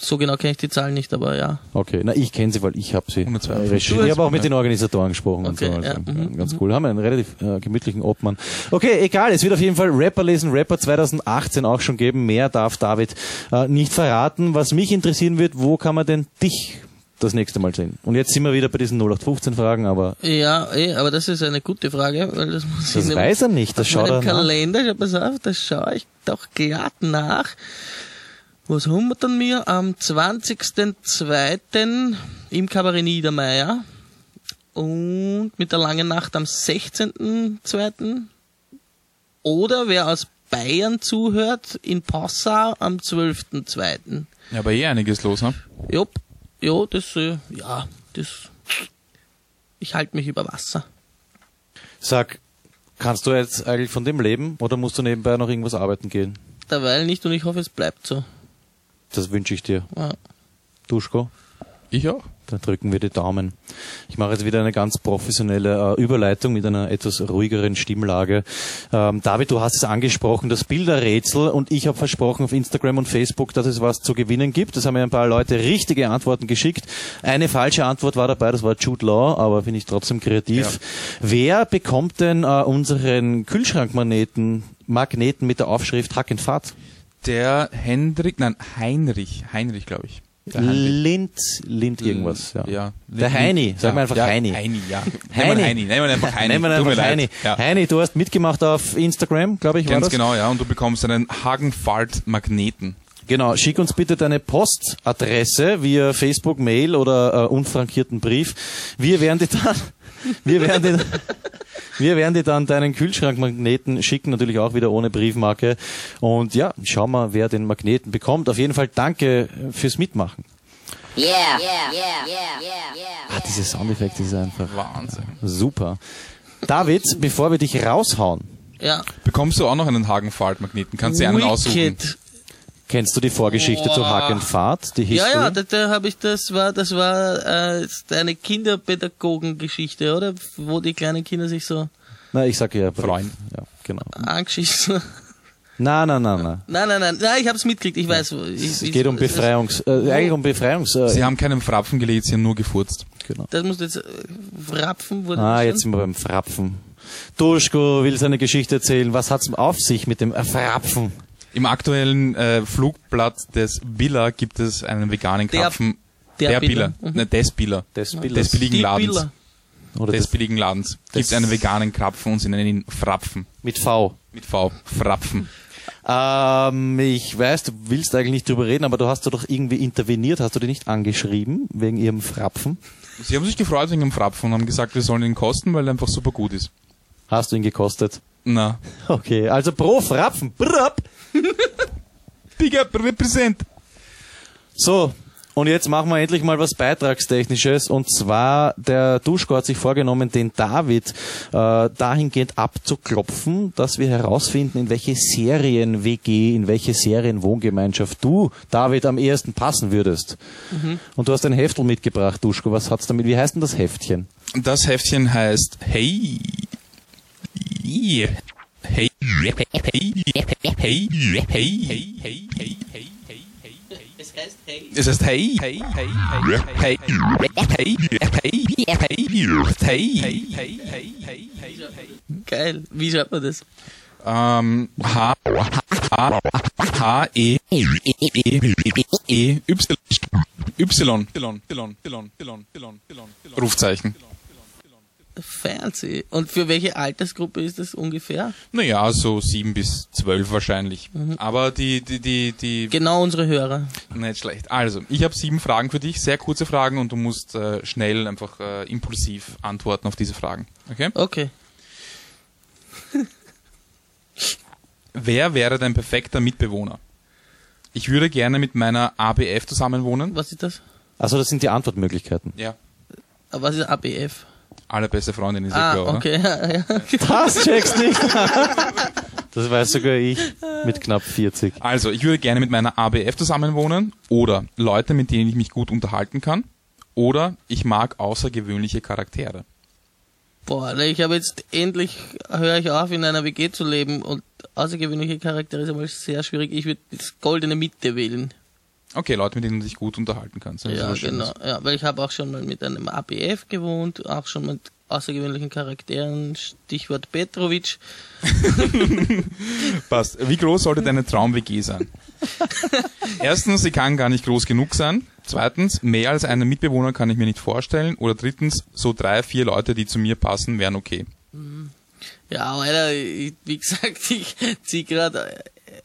D: So genau kenne ich die Zahlen nicht, aber ja.
A: Okay, na ich kenne sie, weil ich habe sie
C: 152.
A: recherchiert. Ich habe auch mit den Organisatoren gesprochen
D: Okay,
A: und so. Also,
D: ja, mhm,
A: ganz cool. Haben einen relativ äh, gemütlichen Obmann. Okay, egal. Es wird auf jeden Fall Rapper lesen, Rapper 2018 auch schon geben. Mehr darf David äh, nicht verraten. Was mich interessieren wird, wo kann man denn dich das nächste Mal sehen? Und jetzt sind wir wieder bei diesen 0815 Fragen, aber
D: Ja, eh, aber das ist eine gute Frage, weil das muss
A: das
D: ich
A: weiß er nicht. Das schaut er nach.
D: Kalender, schau pass auf, das schaue ich doch glatt nach. Was haben wir dann mir? Am 20.02. im Kabarett Niedermeier und mit der langen Nacht am 16.02. Oder wer aus Bayern zuhört, in Passau am 12.02.
C: Ja, aber eh einiges los, ne?
D: Jupp, ja, das, äh, ja, das, ich halte mich über Wasser.
A: Sag, kannst du jetzt eigentlich von dem leben oder musst du nebenbei noch irgendwas arbeiten gehen?
D: Derweil nicht und ich hoffe, es bleibt so.
A: Das wünsche ich dir.
D: Ja.
A: Duschko?
C: Ich auch.
A: Dann drücken wir die Daumen. Ich mache jetzt wieder eine ganz professionelle äh, Überleitung mit einer etwas ruhigeren Stimmlage. Ähm, David, du hast es angesprochen, das Bilderrätsel und ich habe versprochen auf Instagram und Facebook, dass es was zu gewinnen gibt. Das haben mir ein paar Leute richtige Antworten geschickt. Eine falsche Antwort war dabei, das war Jude Law, aber finde ich trotzdem kreativ. Wer bekommt denn äh, unseren Kühlschrankmagneten Magneten mit der Aufschrift Hack and Fahrt?
C: Der Hendrik, nein, Heinrich, Heinrich, glaube ich.
A: Lind, Lind irgendwas. Ja.
C: Ja.
A: Der Heini, sag
C: ja.
A: mal einfach
C: ja,
A: Heini.
C: Heini, ja.
A: Heini.
C: Nehmen wir Heini, nehmen wir einfach Heini.
A: Nehmen wir einfach. Heini.
C: Ja.
A: Heini, du hast mitgemacht auf Instagram, glaube ich, war
C: Ganz
A: das?
C: genau, ja. Und du bekommst einen Hagenfalt-Magneten.
A: Genau, schick uns bitte deine Postadresse via Facebook, Mail oder äh, unfrankierten Brief. Wir werden dir dann, wir werden dir, wir werden dir dann deinen Kühlschrankmagneten schicken, natürlich auch wieder ohne Briefmarke. Und ja, schau mal, wer den Magneten bekommt. Auf jeden Fall danke fürs Mitmachen.
E: Yeah, yeah, yeah, yeah, yeah, yeah.
A: Ah, diese Soundeffekte ist einfach
C: Wahnsinn.
A: super. David, bevor wir dich raushauen,
D: Ja.
C: Bekommst du auch noch einen Hagenfalt-Magneten? Kannst du dir einen aussuchen?
A: Kennst du die Vorgeschichte zu Hack and Fahrt? Die
D: Ja,
A: History?
D: ja, da, da habe ich das war das war äh, eine Kinderpädagogengeschichte, oder? Wo die kleinen Kinder sich so
A: Na, ich sag ja,
C: Freund.
A: Ja, genau.
D: angeschissen.
A: Na, na, na, na.
D: nein, nein, nein, nein, ich habe es mitgekriegt. Ich weiß. Ich,
A: Es geht um Befreiungs, äh, eigentlich um Befreiungs. Äh,
C: Sie haben keinen Frapfen gelegt, sie haben nur gefurzt.
A: genau.
D: Das musst du jetzt äh, rapfen. Wurde
A: Ah, jetzt sind wir beim Frapfen. Duschko will seine Geschichte erzählen. Was hat's auf sich mit dem Frapfen?
C: Im aktuellen äh, Flugblatt des Billa gibt es einen veganen
D: Der-
C: Krapfen.
D: der
C: Billa.
D: Billa. Mhm.
C: Ne, des Billa.
A: Des
C: Des
A: Billers.
C: billigen
D: Die
C: Ladens.
D: Billa.
A: Oder
C: Des
A: das
C: billigen Ladens. Gibt
A: des-
C: einen veganen Krapfen und sie nennen ihn Frapfen.
A: mit V.
C: Mit V. Frapfen.
A: Ähm, ich weiß, du willst eigentlich nicht drüber reden, aber du hast doch irgendwie interveniert. Hast du die nicht angeschrieben wegen ihrem Frapfen?
C: Sie haben sich gefreut wegen dem Frapfen und haben gesagt, wir sollen ihn kosten, weil er einfach super gut ist.
A: Hast du ihn gekostet?
C: Na.
A: Okay, also pro Frapfen. Brrrap.
C: Big up, represent.
A: So, und jetzt machen wir endlich mal was Beitragstechnisches. Und zwar, der Duschko hat sich vorgenommen, den David äh, dahingehend abzuklopfen, dass wir herausfinden, in welche Serien-WG, in welche Serienwohngemeinschaft du, David, am ehesten passen würdest. Und du hast ein Heftel mitgebracht, Duschko. Was hat's damit? Wie heißt denn das Heftchen?
C: Das Heftchen heißt Hey. Yeah. Hey. Hey. Hey. Hey. Hey. Hey. Hey. Hey. Hey.
D: Es heißt hey.
C: Es heißt Hey. Hey. Hey. Hey. Hey. Hey. Hey. Hey. Hey. Hey. Hey. Hey. Hey.
D: Geil. Wie schreibt man das?
C: Ähm, H, H, H, E, E, E, Y, Y, Y, Y, Y, Y, Rufzeichen.
D: Fernseh. Und für welche Altersgruppe ist das ungefähr?
C: Naja, so sieben bis zwölf wahrscheinlich. Aber die, die, die, die,
D: Genau unsere Hörer.
C: nicht schlecht. Also, ich habe sieben Fragen für dich, sehr kurze Fragen und du musst äh, schnell einfach äh, impulsiv antworten auf diese Fragen. Okay?
D: Okay.
C: Wer wäre dein perfekter Mitbewohner? Ich würde gerne mit meiner ABF zusammenwohnen.
D: Was ist das?
A: Also das sind die Antwortmöglichkeiten.
C: Ja.
D: Aber was ist ABF?
C: Allerbeste Freundin ist
D: Ah,
C: klar,
D: okay.
A: Das checkst nicht. Das weiß sogar ich mit knapp 40.
C: Also, ich würde gerne mit meiner ABF zusammenwohnen oder Leute, mit denen ich mich gut unterhalten kann oder ich mag außergewöhnliche Charaktere.
D: Boah, ne, ich habe jetzt endlich, höre ich auf, in einer WG zu leben und außergewöhnliche Charaktere ist einmal sehr schwierig. Ich würde das goldene Mitte wählen.
C: Okay, Leute, mit denen du dich gut unterhalten kannst. Das ist
D: Ja, genau. Ja, weil ich habe auch schon mal mit einem ABF gewohnt, auch schon mit außergewöhnlichen Charakteren, Stichwort Petrovic.
C: Passt. Wie groß sollte deine Traum-WG sein? Erstens, sie kann gar nicht groß genug sein. Zweitens, mehr als einen Mitbewohner kann ich mir nicht vorstellen. Oder drittens, so drei, vier Leute, die zu mir passen, wären okay.
D: Ja, Alter, ich, wie gesagt, ich ziehe gerade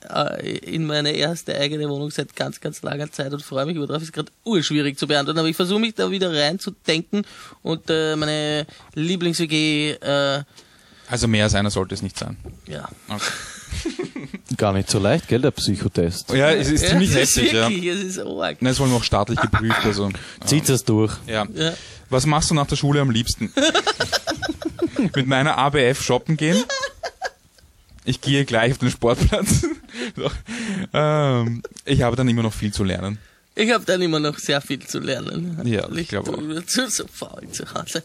D: äh, in meine erste eigene Wohnung seit ganz, ganz langer Zeit und freue mich über drauf. Ist gerade urschwierig zu beantworten, aber ich versuche mich da wieder reinzudenken und äh, meine Lieblings-WG, äh,
C: Also mehr als einer sollte es nicht sein.
D: ja.
C: Okay.
A: Gar nicht so leicht, gell, der Psychotest.
C: Ja, es ist ziemlich
D: ja, es ist
C: heftig, ja.
D: es ist arg.
C: Na, es wurde noch staatlich geprüft, also.
A: Zieht es durch.
C: Ja.
D: Ja.
C: Was machst du nach der Schule am liebsten? Mit meiner ABF shoppen gehen? Ich gehe gleich auf den Sportplatz. Doch. ähm, ich habe dann immer noch viel zu lernen.
D: Ich habe dann immer noch sehr viel zu lernen.
C: Ja, ich glaube auch.
D: zu so faul zu Hause.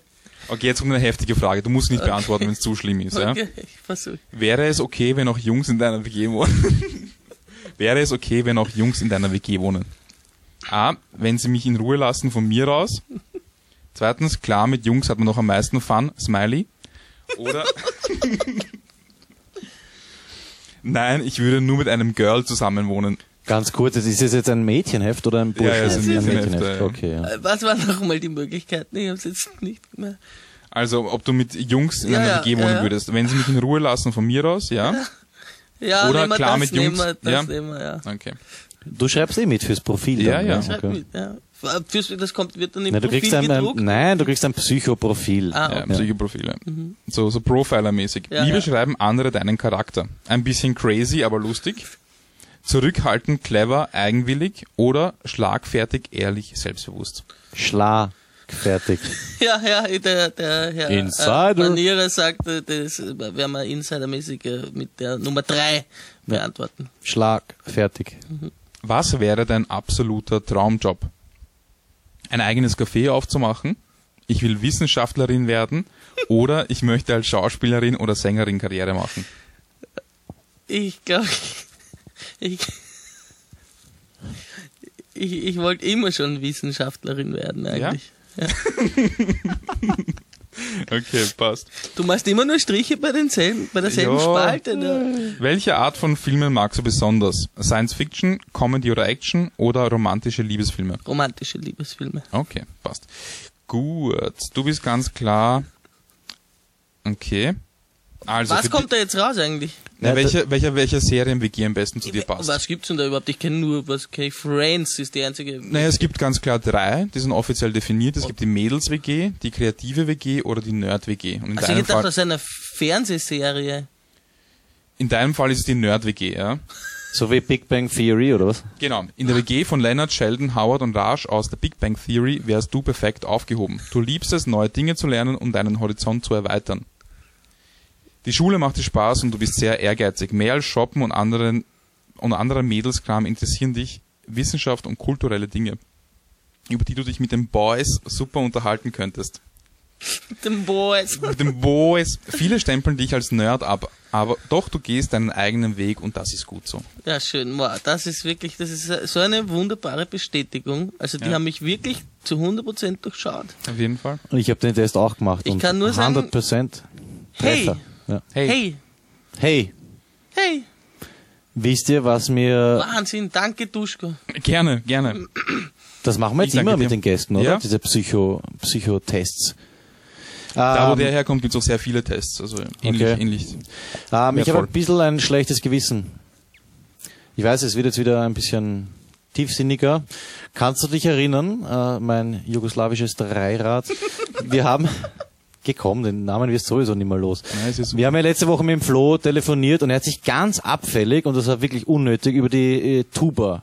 C: Okay, jetzt kommt eine heftige Frage. Du musst nicht beantworten, wenn es zu schlimm ist. Ja?
D: Okay, ich versuche.
C: Wäre es okay, wenn auch Jungs in deiner WG wohnen? Wäre es okay, wenn auch Jungs in deiner WG wohnen? A, wenn sie mich in Ruhe lassen von mir raus. Zweitens, klar, mit Jungs hat man noch am meisten Fun. Smiley. Oder... Nein, ich würde nur mit einem Girl zusammenwohnen.
A: Ganz kurz, ist es jetzt ein Mädchenheft oder ein
C: Ja, ja, es
A: Burschenheft?
C: ist ein
A: ein
C: Mädchenheft,
A: Mädchenheft,
C: ja.
A: okay. Ja.
D: Äh, Was waren nochmal die Möglichkeiten? Ich habe es jetzt nicht mehr.
C: Also, ob du mit Jungs in
D: Ja,
C: einer
D: ja,
C: WG wohnen
D: ja.
C: würdest. Wenn sie mich in Ruhe lassen von mir aus, ja.
D: Ja,
C: Oder
D: nehmen wir
C: klar
D: das,
C: mit
D: nehmen
C: Jungs,
D: wir, das
C: ja?
D: nehmen wir, ja.
C: Okay.
A: Du schreibst eh mit fürs Profil.
C: Ja,
A: dann,
C: ja.
D: Schreib
A: Okay.
D: mit, ja. Fürs, das kommt, wird dann im
A: Na, du
D: Profil
A: kriegst ein, ein,
D: gedruckt.
A: nein, du kriegst ein Psychoprofil.
D: Ah,
C: Ja,
D: okay.
C: Psychoprofile. So, so Profiler-mäßig.
D: Ja,
C: Wie
D: ja.
C: beschreiben andere deinen Charakter? Ein bisschen crazy, aber lustig. Zurückhaltend, clever, eigenwillig oder schlagfertig, ehrlich, selbstbewusst.
A: Schlagfertig.
D: Ja, ja, der, der Herr
A: Insider.
D: Äh, Manierer sagte, das werden wir insidermäßig äh, mit der Nummer drei beantworten.
A: Schlagfertig.
C: Was wäre dein absoluter Traumjob? Ein eigenes Café aufzumachen? Ich will Wissenschaftlerin werden oder ich möchte als Schauspielerin oder Sängerin Karriere machen.
D: Ich glaube, ich, ich, ich wollte immer schon Wissenschaftlerin werden eigentlich. Ja?
C: Okay, passt.
D: Du machst immer nur Striche bei denselben, bei derselben
C: Ja.
D: Spalte. Ne?
C: Welche Art von Filmen magst du besonders? Science Fiction, Comedy oder Action oder romantische Liebesfilme?
D: Romantische Liebesfilme.
C: Okay, passt. Gut, du bist ganz klar. Okay. Also,
D: Was kommt da jetzt raus eigentlich?
C: Na,
A: Ja,
C: welche, welche, welche Serien-WG am besten zu dir passt?
D: Was gibt's denn da überhaupt? Ich kenne nur, was kenn ich? Friends ist die einzige.
C: Naja, es gibt ganz klar drei, die sind offiziell definiert. Es gibt die Mädels-WG, die kreative WG oder die Nerd-WG. Und in,
D: also ich gedacht,
C: Fall,
D: aus einer Fernsehserie.
C: in deinem Fall ist es die Nerd-WG, ja?
A: So wie Big Bang Theory, oder was?
C: Genau. In der WG von Leonard, Sheldon, Howard und Raj aus der Big Bang Theory wärst du perfekt aufgehoben. Du liebst es, neue Dinge zu lernen und deinen Horizont zu erweitern. Die Schule macht dir Spaß und du bist sehr ehrgeizig. Mehr als Shoppen und anderen und anderer Mädelskram interessieren dich Wissenschaft und kulturelle Dinge, über die du dich mit den Boys super unterhalten könntest.
D: Mit den Boys.
C: Mit den Boys. Viele stempeln dich als Nerd ab, aber doch du gehst deinen eigenen Weg und das ist gut so.
D: Ja, schön. Wow, das ist wirklich, das ist so eine wunderbare Bestätigung. Also die
C: Ja.
D: haben mich wirklich zu 100% durchschaut.
C: Auf jeden Fall.
A: Und ich habe den Test auch gemacht.
D: Ich
A: und
D: kann nur sagen-
A: 100%
D: Hey,
A: Treffer. Ja.
C: Hey.
D: hey,
A: Hey,
D: hey,
A: wisst ihr, was mir...
D: Wahnsinn, danke Duschko.
C: Gerne, gerne.
A: Das machen wir jetzt immer
C: dir.
A: mit den Gästen, oder?
C: Ja.
A: Diese Psycho, Psychotests.
C: Da, wo
A: Ähm,
C: der herkommt, gibt es auch sehr viele Tests. Also ähnlich,
A: Okay.
C: ähnlich.
A: Ähm, ich habe ein bisschen ein schlechtes Gewissen. Ich weiß, es wird jetzt wieder ein bisschen tiefsinniger. Kannst du dich erinnern, äh, mein jugoslawisches Dreirad? Wir haben gekommen, den Namen wirst du sowieso nicht mehr los.
C: Ist
A: Wir haben ja letzte Woche mit dem Flo telefoniert und er hat sich ganz abfällig, und das war wirklich unnötig, über die äh, Tuba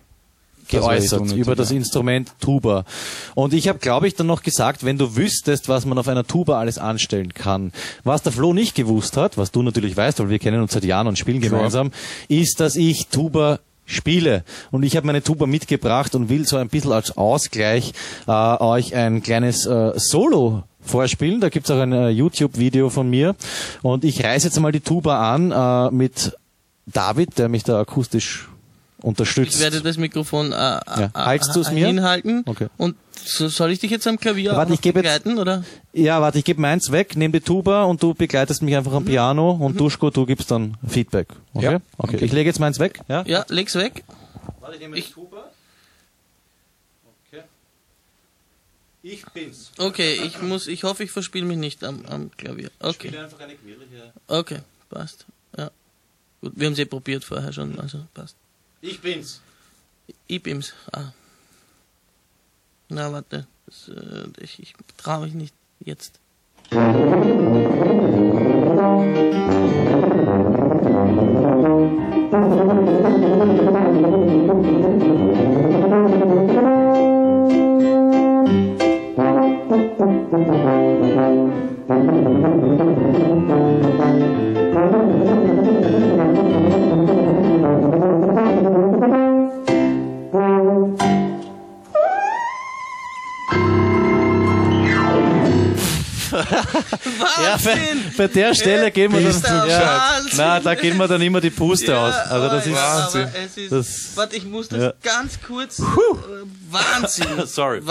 A: geäußert
C: unnötig,
A: über das
C: ja.
A: Instrument Tuba. Und ich habe, glaube ich, dann noch gesagt, wenn du wüsstest, was man auf einer Tuba alles anstellen kann. Was der Flo nicht gewusst hat, was du natürlich weißt, weil wir kennen uns seit Jahren und spielen
C: Klar.
A: gemeinsam, ist, dass ich Tuba spiele. Und ich habe meine Tuba mitgebracht und will so ein bisschen als Ausgleich äh, euch ein kleines äh, Solo vorspielen. Da gibt's auch ein äh, YouTube-Video von mir. Und ich reiße jetzt mal die Tuba an äh, mit David, der mich da akustisch unterstützt.
D: Ich werde das Mikrofon äh, ja.
A: Haltst du's mir?
D: hinhalten.
A: Okay.
D: Und so, soll ich dich jetzt am Klavier
A: Warte, ich gebe jetzt-
D: begleiten, oder?
A: Ja, warte, ich gebe meins weg, nehme die Tuba und du begleitest mich einfach am Piano und Duschko, du gibst dann Feedback. Okay?
C: Ja,
A: okay.
C: okay.
A: Ich lege jetzt meins weg. Ja?
D: Ja, leg's weg.
A: Warte, ich nehme
D: Ich-
A: Tuba. Ich bin's.
D: Okay, ich muss, ich hoffe, ich verspiele mich nicht am, am Klavier. Okay,
A: einfach eine quirlige.
D: okay, passt. Ja. Gut, wir haben es eh probiert vorher schon, also passt.
A: Ich bin's.
D: Ich bin's. Ah. Na, warte. Das, äh, ich ich traue mich nicht jetzt.
A: Ja, bei, bei der Stelle gehen wir dann,
D: der
A: ja,
D: Wahnsinn.
A: na, da gehen wir dann immer die Puste aus. Also das ist,
D: ja, es ist,
A: das-
D: warte, ich muss das
A: ja.
D: ganz kurz. Äh, Wahnsinn.
A: Sorry.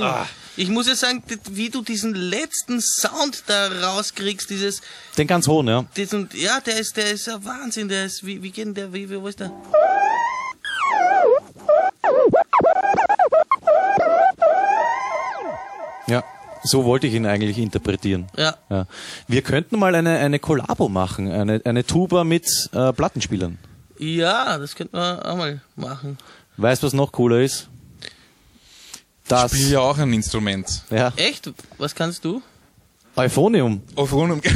A: Ah.
D: Ich muss ja sagen, wie du diesen letzten Sound da rauskriegst, dieses,
A: den ganz hohen, ja.
D: diesen, ja, der ist, der ist ja Wahnsinn, der ist, wie, wie geht denn der, wie, wie, wo ist der?
A: Ja. So wollte ich ihn eigentlich interpretieren.
D: Ja.
A: Ja. Wir könnten mal eine, eine Kollabo machen, eine, eine Tuba mit äh, Plattenspielern.
D: Ja, das könnte man auch mal machen.
A: Weißt du, was noch cooler ist? Das,
C: Ich spiele ja auch ein Instrument.
A: ja,
D: Echt? Was kannst du?
A: Euphonium.
C: Euphonium.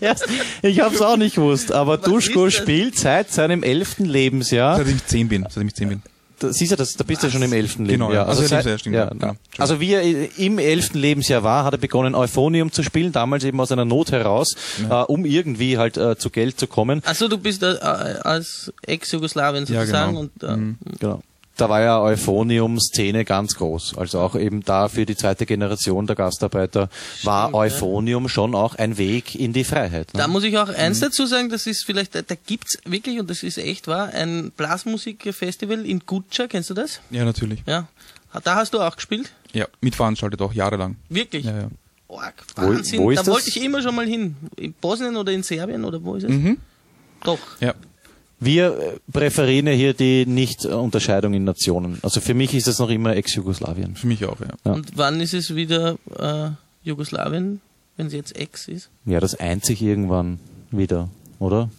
A: Ja, ich hab's auch nicht gewusst, aber
D: Was
A: Duschko spielt seit seinem elften Lebensjahr.
C: Seitdem ich zehn bin. Seitdem ich zehn bin.
A: Da, siehst du, das, da bist du ja schon im elften
C: Genau,
A: Lebensjahr.
C: ja. Also
A: seit-
C: Lebensjahr, stimmt,
A: ja,
C: ja. Genau.
A: Also wie er äh, im elften Lebensjahr war, hat er begonnen, Euphonium zu spielen, damals eben aus einer Not heraus, äh, um irgendwie halt äh, zu Geld zu kommen.
D: Achso, du bist äh, als Ex-Jugoslawien
C: Ja,
D: sozusagen
C: genau.
D: und äh,
A: Genau. Da war ja Euphonium-Szene ganz groß. Also auch eben da für die zweite Generation der Gastarbeiter war Euphonium schon auch ein Weg in die Freiheit. Ne?
D: Da muss ich auch eins
A: Mhm.
D: dazu sagen, das ist vielleicht, da, da gibt's wirklich, und das ist echt wahr, ein Blasmusikfestival in Gutscha, kennst du das?
C: Ja, natürlich.
D: Ja. Da hast du auch gespielt?
C: Ja, mitveranstaltet auch jahrelang.
D: Wirklich?
C: Ja, ja.
D: Org,
A: Wo-
D: Wahnsinn.
A: wo ist
D: da
A: das?
D: wollte ich immer schon mal hin. In Bosnien oder in Serbien oder wo ist es?
C: Mhm.
D: Doch.
C: Ja.
A: Wir äh, präferieren ja hier die Nicht-Unterscheidung in Nationen. Also für mich ist es noch immer Ex-Jugoslawien.
C: Für mich auch, ja.
A: Ja.
D: Und wann ist es wieder äh, Jugoslawien, wenn es jetzt Ex ist?
A: Ja, das einzig irgendwann wieder, oder?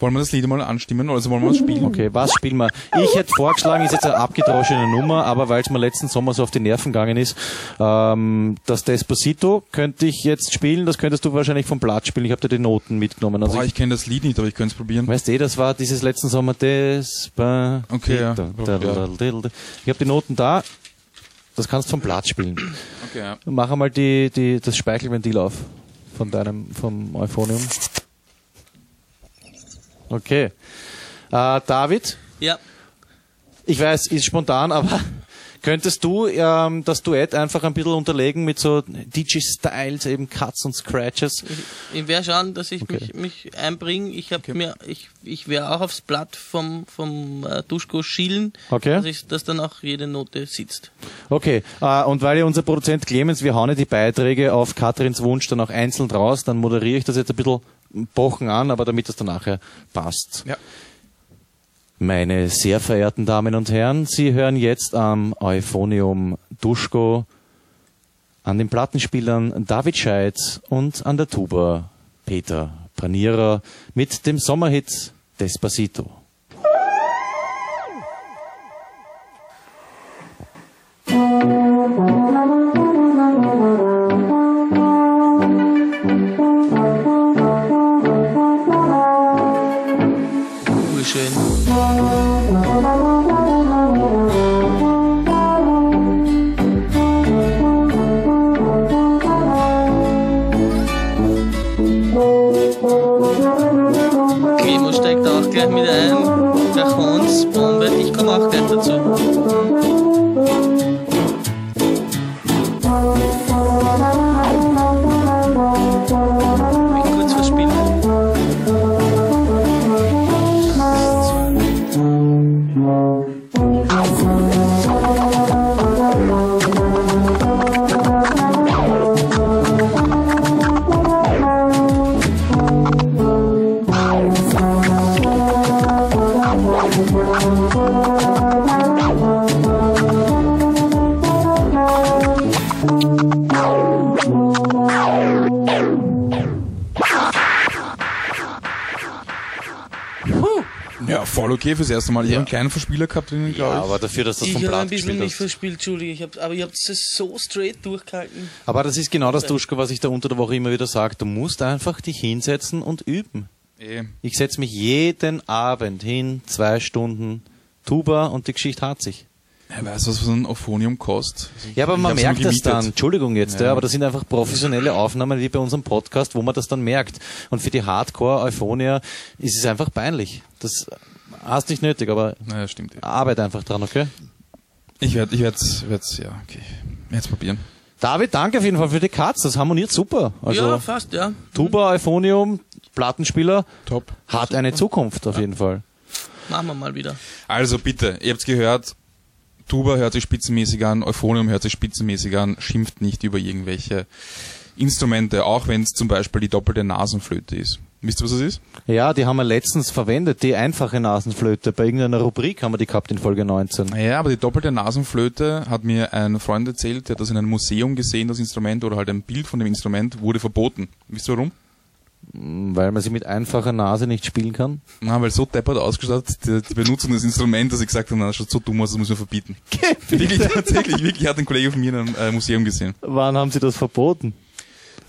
C: Wollen wir das Lied mal anstimmen oder also wollen wir es spielen?
A: Okay, was spielen wir? Ich hätte vorgeschlagen, ist jetzt eine abgedroschene Nummer, aber weil es mir letzten Sommer so auf die Nerven gegangen ist, ähm, das Despacito könnte ich jetzt spielen, das könntest du wahrscheinlich vom Blatt spielen. Ich habe dir die Noten mitgenommen. Also
C: Boah,
A: ich,
C: ich kenne das Lied nicht, aber ich könnte es probieren.
A: weißt du, das war dieses letzten Sommer Despacito.
C: Okay, ja.
A: Ich habe die Noten da. Das kannst du vom Blatt spielen.
C: Okay, ja.
A: Mach einmal die, die, das Speichelventil auf von deinem, vom Euphonium. Okay. Äh, David,
D: Ja.
A: ich weiß, ist spontan, aber könntest du ähm, das Duett einfach ein bisschen unterlegen mit so DJ-Styles, eben Cuts und Scratches?
D: Ich, ich werde schauen, dass ich
A: Okay.
D: mich, mich einbringe. Ich habe mir, ich, ich werde auch aufs Blatt vom, vom äh, Duschko schielen,
A: Okay.
D: dass, ich, dass dann auch jede Note sitzt.
A: Okay, äh, und weil ja unser Produzent Clemens, wir hauen ja die Beiträge auf Katrins Wunsch dann auch einzeln raus, dann moderiere ich das jetzt ein bisschen bochen an, aber damit das dann nachher passt.
C: Ja.
A: Meine sehr verehrten Damen und Herren, Sie hören jetzt am Euphonium Duschko, an den Plattenspielern David Scheidt und an der Tuba Peter Panierer mit dem Sommerhit Despacito.
C: Fürs erste Mal. Ich habe einen kleinen Verspieler gehabt drinnen, glaube
A: Ja,
C: ich.
A: aber dafür, dass du das
D: Ich
A: vom
D: habe ein
A: Blatt
D: bisschen
A: gespielt
D: mich
A: hast.
D: verspielt, Entschuldige. Ich hab, aber ihr habt es so straight durchgehalten.
A: Aber das ist genau das, Duschko, was ich da unter der Woche immer wieder sage. Du musst einfach dich hinsetzen und üben.
C: Eh.
A: Ich setze mich jeden Abend hin, zwei Stunden, Tuba und die Geschichte hat sich.
C: Ja, weißt du, was so ein Euphonium kostet?
A: Ja, aber
C: ich
A: man merkt das dann. Entschuldigung jetzt, ja.
C: Ja.
A: aber das sind einfach professionelle Aufnahmen wie bei unserem Podcast, wo man das dann merkt. Und für die Hardcore-Euphonier ist es einfach peinlich. Das hast nicht nötig, aber
C: Naja, stimmt.
A: arbeite einfach dran, okay?
C: Ich werde, ich werde, werd's, ja, okay. Jetzt probieren.
A: David, danke auf jeden Fall für die Cuts. Das harmoniert super. Also
D: ja, fast, ja.
A: Tuba, Euphonium, Plattenspieler
C: Top.
A: hat eine Zukunft auf jeden Fall.
D: Machen wir mal wieder.
C: Also bitte, ihr habt's gehört, Tuba hört sich spitzenmäßig an, Euphonium hört sich spitzenmäßig an, schimpft nicht über irgendwelche Instrumente, auch wenn es zum Beispiel die doppelte Nasenflöte ist. Wisst ihr, was das ist?
A: Ja, die haben wir letztens verwendet, die einfache Nasenflöte. Bei irgendeiner Rubrik haben wir die gehabt in Folge 19.
C: Ja, aber die doppelte Nasenflöte hat mir ein Freund erzählt, der hat das in einem Museum gesehen, das Instrument, oder halt ein Bild von dem Instrument, wurde verboten. Wisst ihr warum?
A: Weil man sie mit einfacher Nase nicht spielen kann.
C: Na, weil so deppert ausgestattet, die, die Benutzung des Instruments, dass ich gesagt habe, na, das schaut so dumm aus, das muss man verbieten. wirklich, tatsächlich, wirklich, hat ein Kollege von mir in einem äh, Museum gesehen.
A: Wann haben sie das verboten?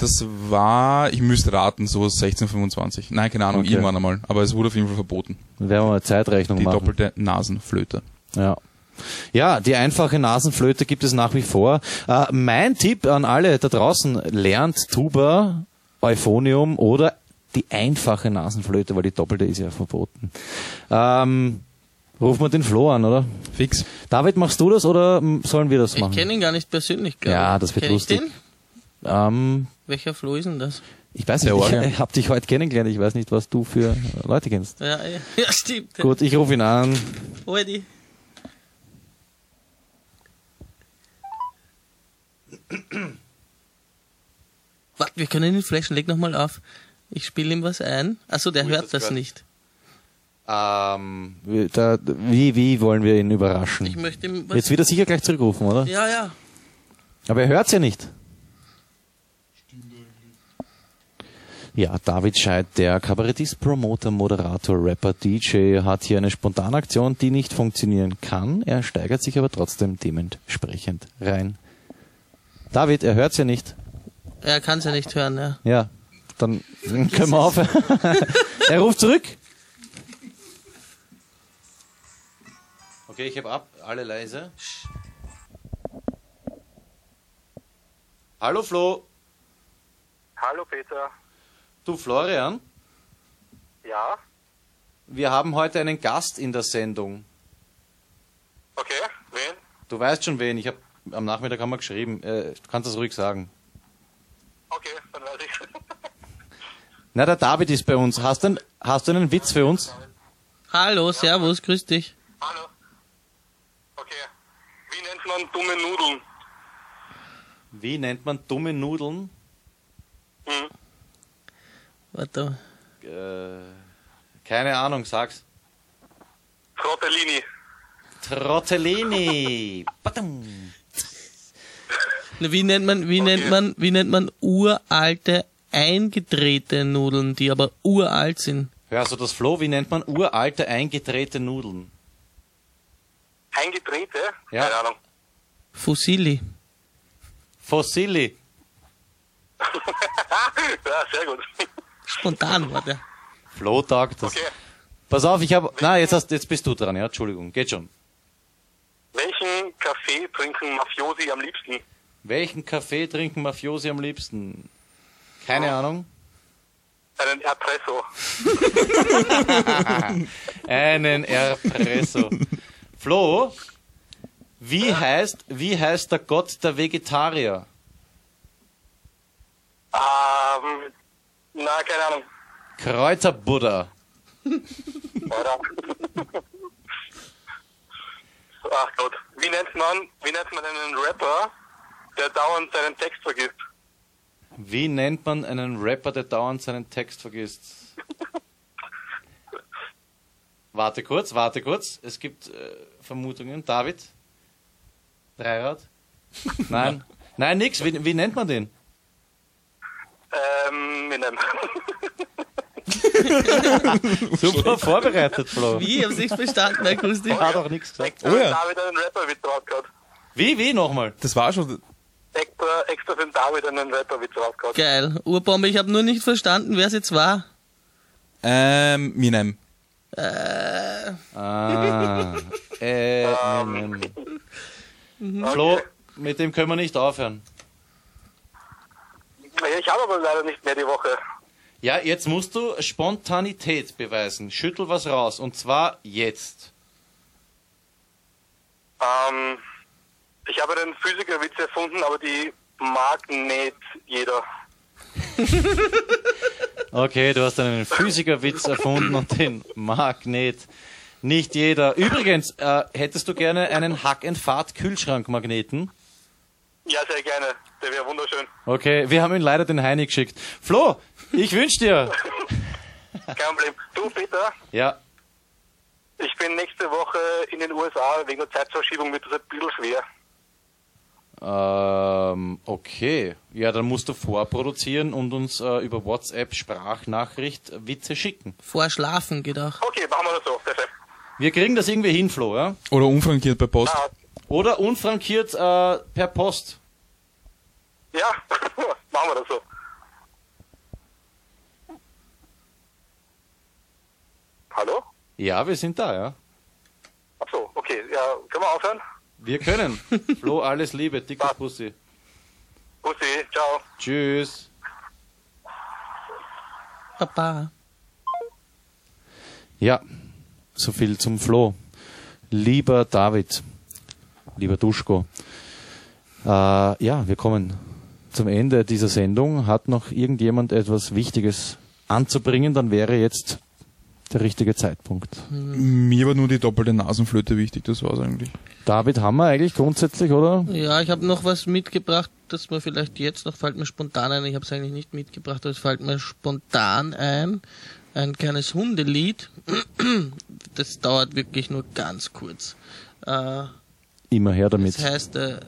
C: Das war, ich müsste raten, so 1625. Nein, keine Ahnung,
A: Okay.
C: irgendwann einmal. Aber es wurde auf jeden Fall verboten.
A: Dann werden wir mal Zeitrechnung
C: Die
A: machen.
C: doppelte Nasenflöte.
A: Ja. Ja, die einfache Nasenflöte gibt es nach wie vor. Äh, mein Tipp an alle da draußen, lernt Tuba, Euphonium oder die einfache Nasenflöte, weil die doppelte ist ja verboten. Ähm, rufen wir den Flo an, oder?
C: Fix.
A: David, machst du das oder sollen wir das
D: Ich
A: machen?
D: kenne ihn gar nicht persönlich, glaube
A: Ja,
D: ich.
A: das wird
D: Kenn
A: lustig.
D: Ich den?
A: Ähm,
D: Welcher Flo ist denn das?
A: ich weiß nicht, ich, ich habe dich heute kennengelernt, ich weiß nicht, was du für Leute kennst.
D: Ja, ja, ja stimmt.
A: Gut, ich rufe ihn an.
D: Aldi. Warte, wir können ihn flashen. Leg nochmal auf. Ich spiele ihm was ein. Achso, der
A: Wo
D: hört
A: das
D: das nicht.
A: Ähm, wie- da, wie, wie wollen wir ihn überraschen?
D: Ich möchte ihm was...
A: Jetzt wird er sicher gleich zurückrufen, oder?
D: Ja, ja.
A: Aber er hört's ja nicht. Ja, David Scheid, der Kabarettist, Promoter, Moderator, Rapper, DJ, hat hier eine Spontanaktion, die nicht funktionieren kann. Er steigert sich aber trotzdem dementsprechend rein. David, er hört's ja nicht.
D: Er kann es ja nicht hören, ja.
A: Ja, dann können wir aufhören. er ruft zurück. Okay, ich habe ab. Alle leise. Hallo Flo.
F: Hallo Peter.
A: Du Florian,
F: Ja,
A: wir haben heute einen Gast in der Sendung.
F: okay, wen?
A: Du weißt schon wen, ich habe am Nachmittag haben wir geschrieben. Äh, du kannst das ruhig sagen.
F: Okay, dann weiß ich.
A: Na, der David ist bei uns. Hast du, einen- hast du einen Witz für uns?
D: Hallo, servus, grüß dich.
F: Hallo. Okay. Wie nennt man dumme Nudeln?
A: Wie nennt man dumme Nudeln?
F: Hm.
D: Warte.
A: Äh, keine Ahnung, sag's. Trottellini.
D: Na, Wie nennt man, wie nennt man, wie nennt man uralte, eingedrehte Nudeln, die aber uralt sind?
A: Hörst du das, Flo? Wie nennt man uralte, eingedrehte Nudeln?
F: Eingedrehte?
A: Ja.
F: Keine Ahnung.
D: Fusilli.
A: Fossili.
F: ja, sehr gut.
D: Spontan war der.
A: Flo tagt das.
F: Okay.
A: Pass auf, ich habe. Na, jetzt, hast, jetzt bist du dran, ja? Entschuldigung, geht schon.
F: Welchen Kaffee trinken Mafiosi am liebsten?
A: Welchen Kaffee trinken Mafiosi am liebsten? Keine Ahnung.
F: Einen Erpresso.
A: Einen Erpresso. Flo, wie heißt, wie heißt der Gott der Vegetarier?
F: Ähm, na, keine Ahnung.
A: Kräuterbuddha.
F: Oder? Ach Gott. Wie nennt man, wie nennt man einen Rapper, der dauernd seinen Text vergisst?
A: Wie nennt man einen Rapper, der dauernd seinen Text vergisst? Warte kurz, warte kurz. Es gibt äh, Vermutungen. David? Dreirad? Nein. Nein, nix. Wie, wie nennt man den?
F: Ähm, in einem.
A: Super vorbereitet, Flo.
D: Wie? Ich hab's nicht verstanden, akustisch.
A: Hat auch nichts gesagt.
F: Extra
C: Oh ja.
F: David einen Rapper-Witz rausgehauen.
A: Wie, wie nochmal?
C: Das war schon.
F: Extra, extra für den David einen Rapper-Witz rausgehauen.
D: Geil. Urbombe, ich habe nur nicht verstanden, wer es jetzt war.
C: Ähm, Minem.
A: Ah. Äh, ähm, Flo, mit dem können wir nicht aufhören.
F: Ja, Ich habe aber leider nicht mehr die Woche.
A: Ja, jetzt musst du Spontanität beweisen. Schüttel was raus. Und zwar jetzt.
F: Ähm, ich habe einen Physikerwitz erfunden, aber die mag nicht jeder.
A: Okay, du hast einen Physikerwitz erfunden und den mag nicht, nicht jeder. Übrigens, äh, hättest du gerne einen Hack-and-Fahrt-Kühlschrankmagneten?
F: Ja, sehr gerne. Der wäre wunderschön.
A: Okay, wir haben ihn leider den Heini geschickt. Flo, ich wünsch dir.
F: Kein Problem. Du, Peter,
A: Ja,
F: ich bin nächste Woche in den USA. Wegen der Zeitverschiebung wird das ein bisschen schwer.
A: ähm, okay. Ja, dann musst du vorproduzieren und uns äh, über WhatsApp Sprachnachricht Witze schicken.
D: Vor Schlafen geht auch.
F: Okay, machen wir das so. Perfekt.
A: Wir kriegen das irgendwie hin, Flo, ja?
C: Oder unfrankiert bei Post.
F: Ah,
A: Oder unfrankiert äh, per Post.
F: ja, machen wir das so. Hallo?
A: Ja, wir sind da, ja.
F: Ach so, okay. Ja, können wir aufhören?
A: Wir können. Flo, alles Liebe, dickes Pussy.
F: Bussi, ciao.
A: Tschüss.
D: Papa.
A: Ja, so viel zum Flo. Lieber David, lieber Duschko, äh, ja, wir kommen zum Ende dieser Sendung. Hat noch irgendjemand etwas Wichtiges anzubringen, dann wäre jetzt der richtige Zeitpunkt.
C: Mir war nur die doppelte Nasenflöte wichtig, das war's eigentlich.
A: David, haben wir eigentlich grundsätzlich, oder?
D: Ja, ich habe noch was mitgebracht, das mir vielleicht jetzt noch fällt mir spontan ein. Ich habe es eigentlich nicht mitgebracht, aber es fällt mir spontan ein. Ein kleines Hundelied. Das dauert wirklich nur ganz kurz. Äh,
A: Immer her damit.
D: es heißt, äh,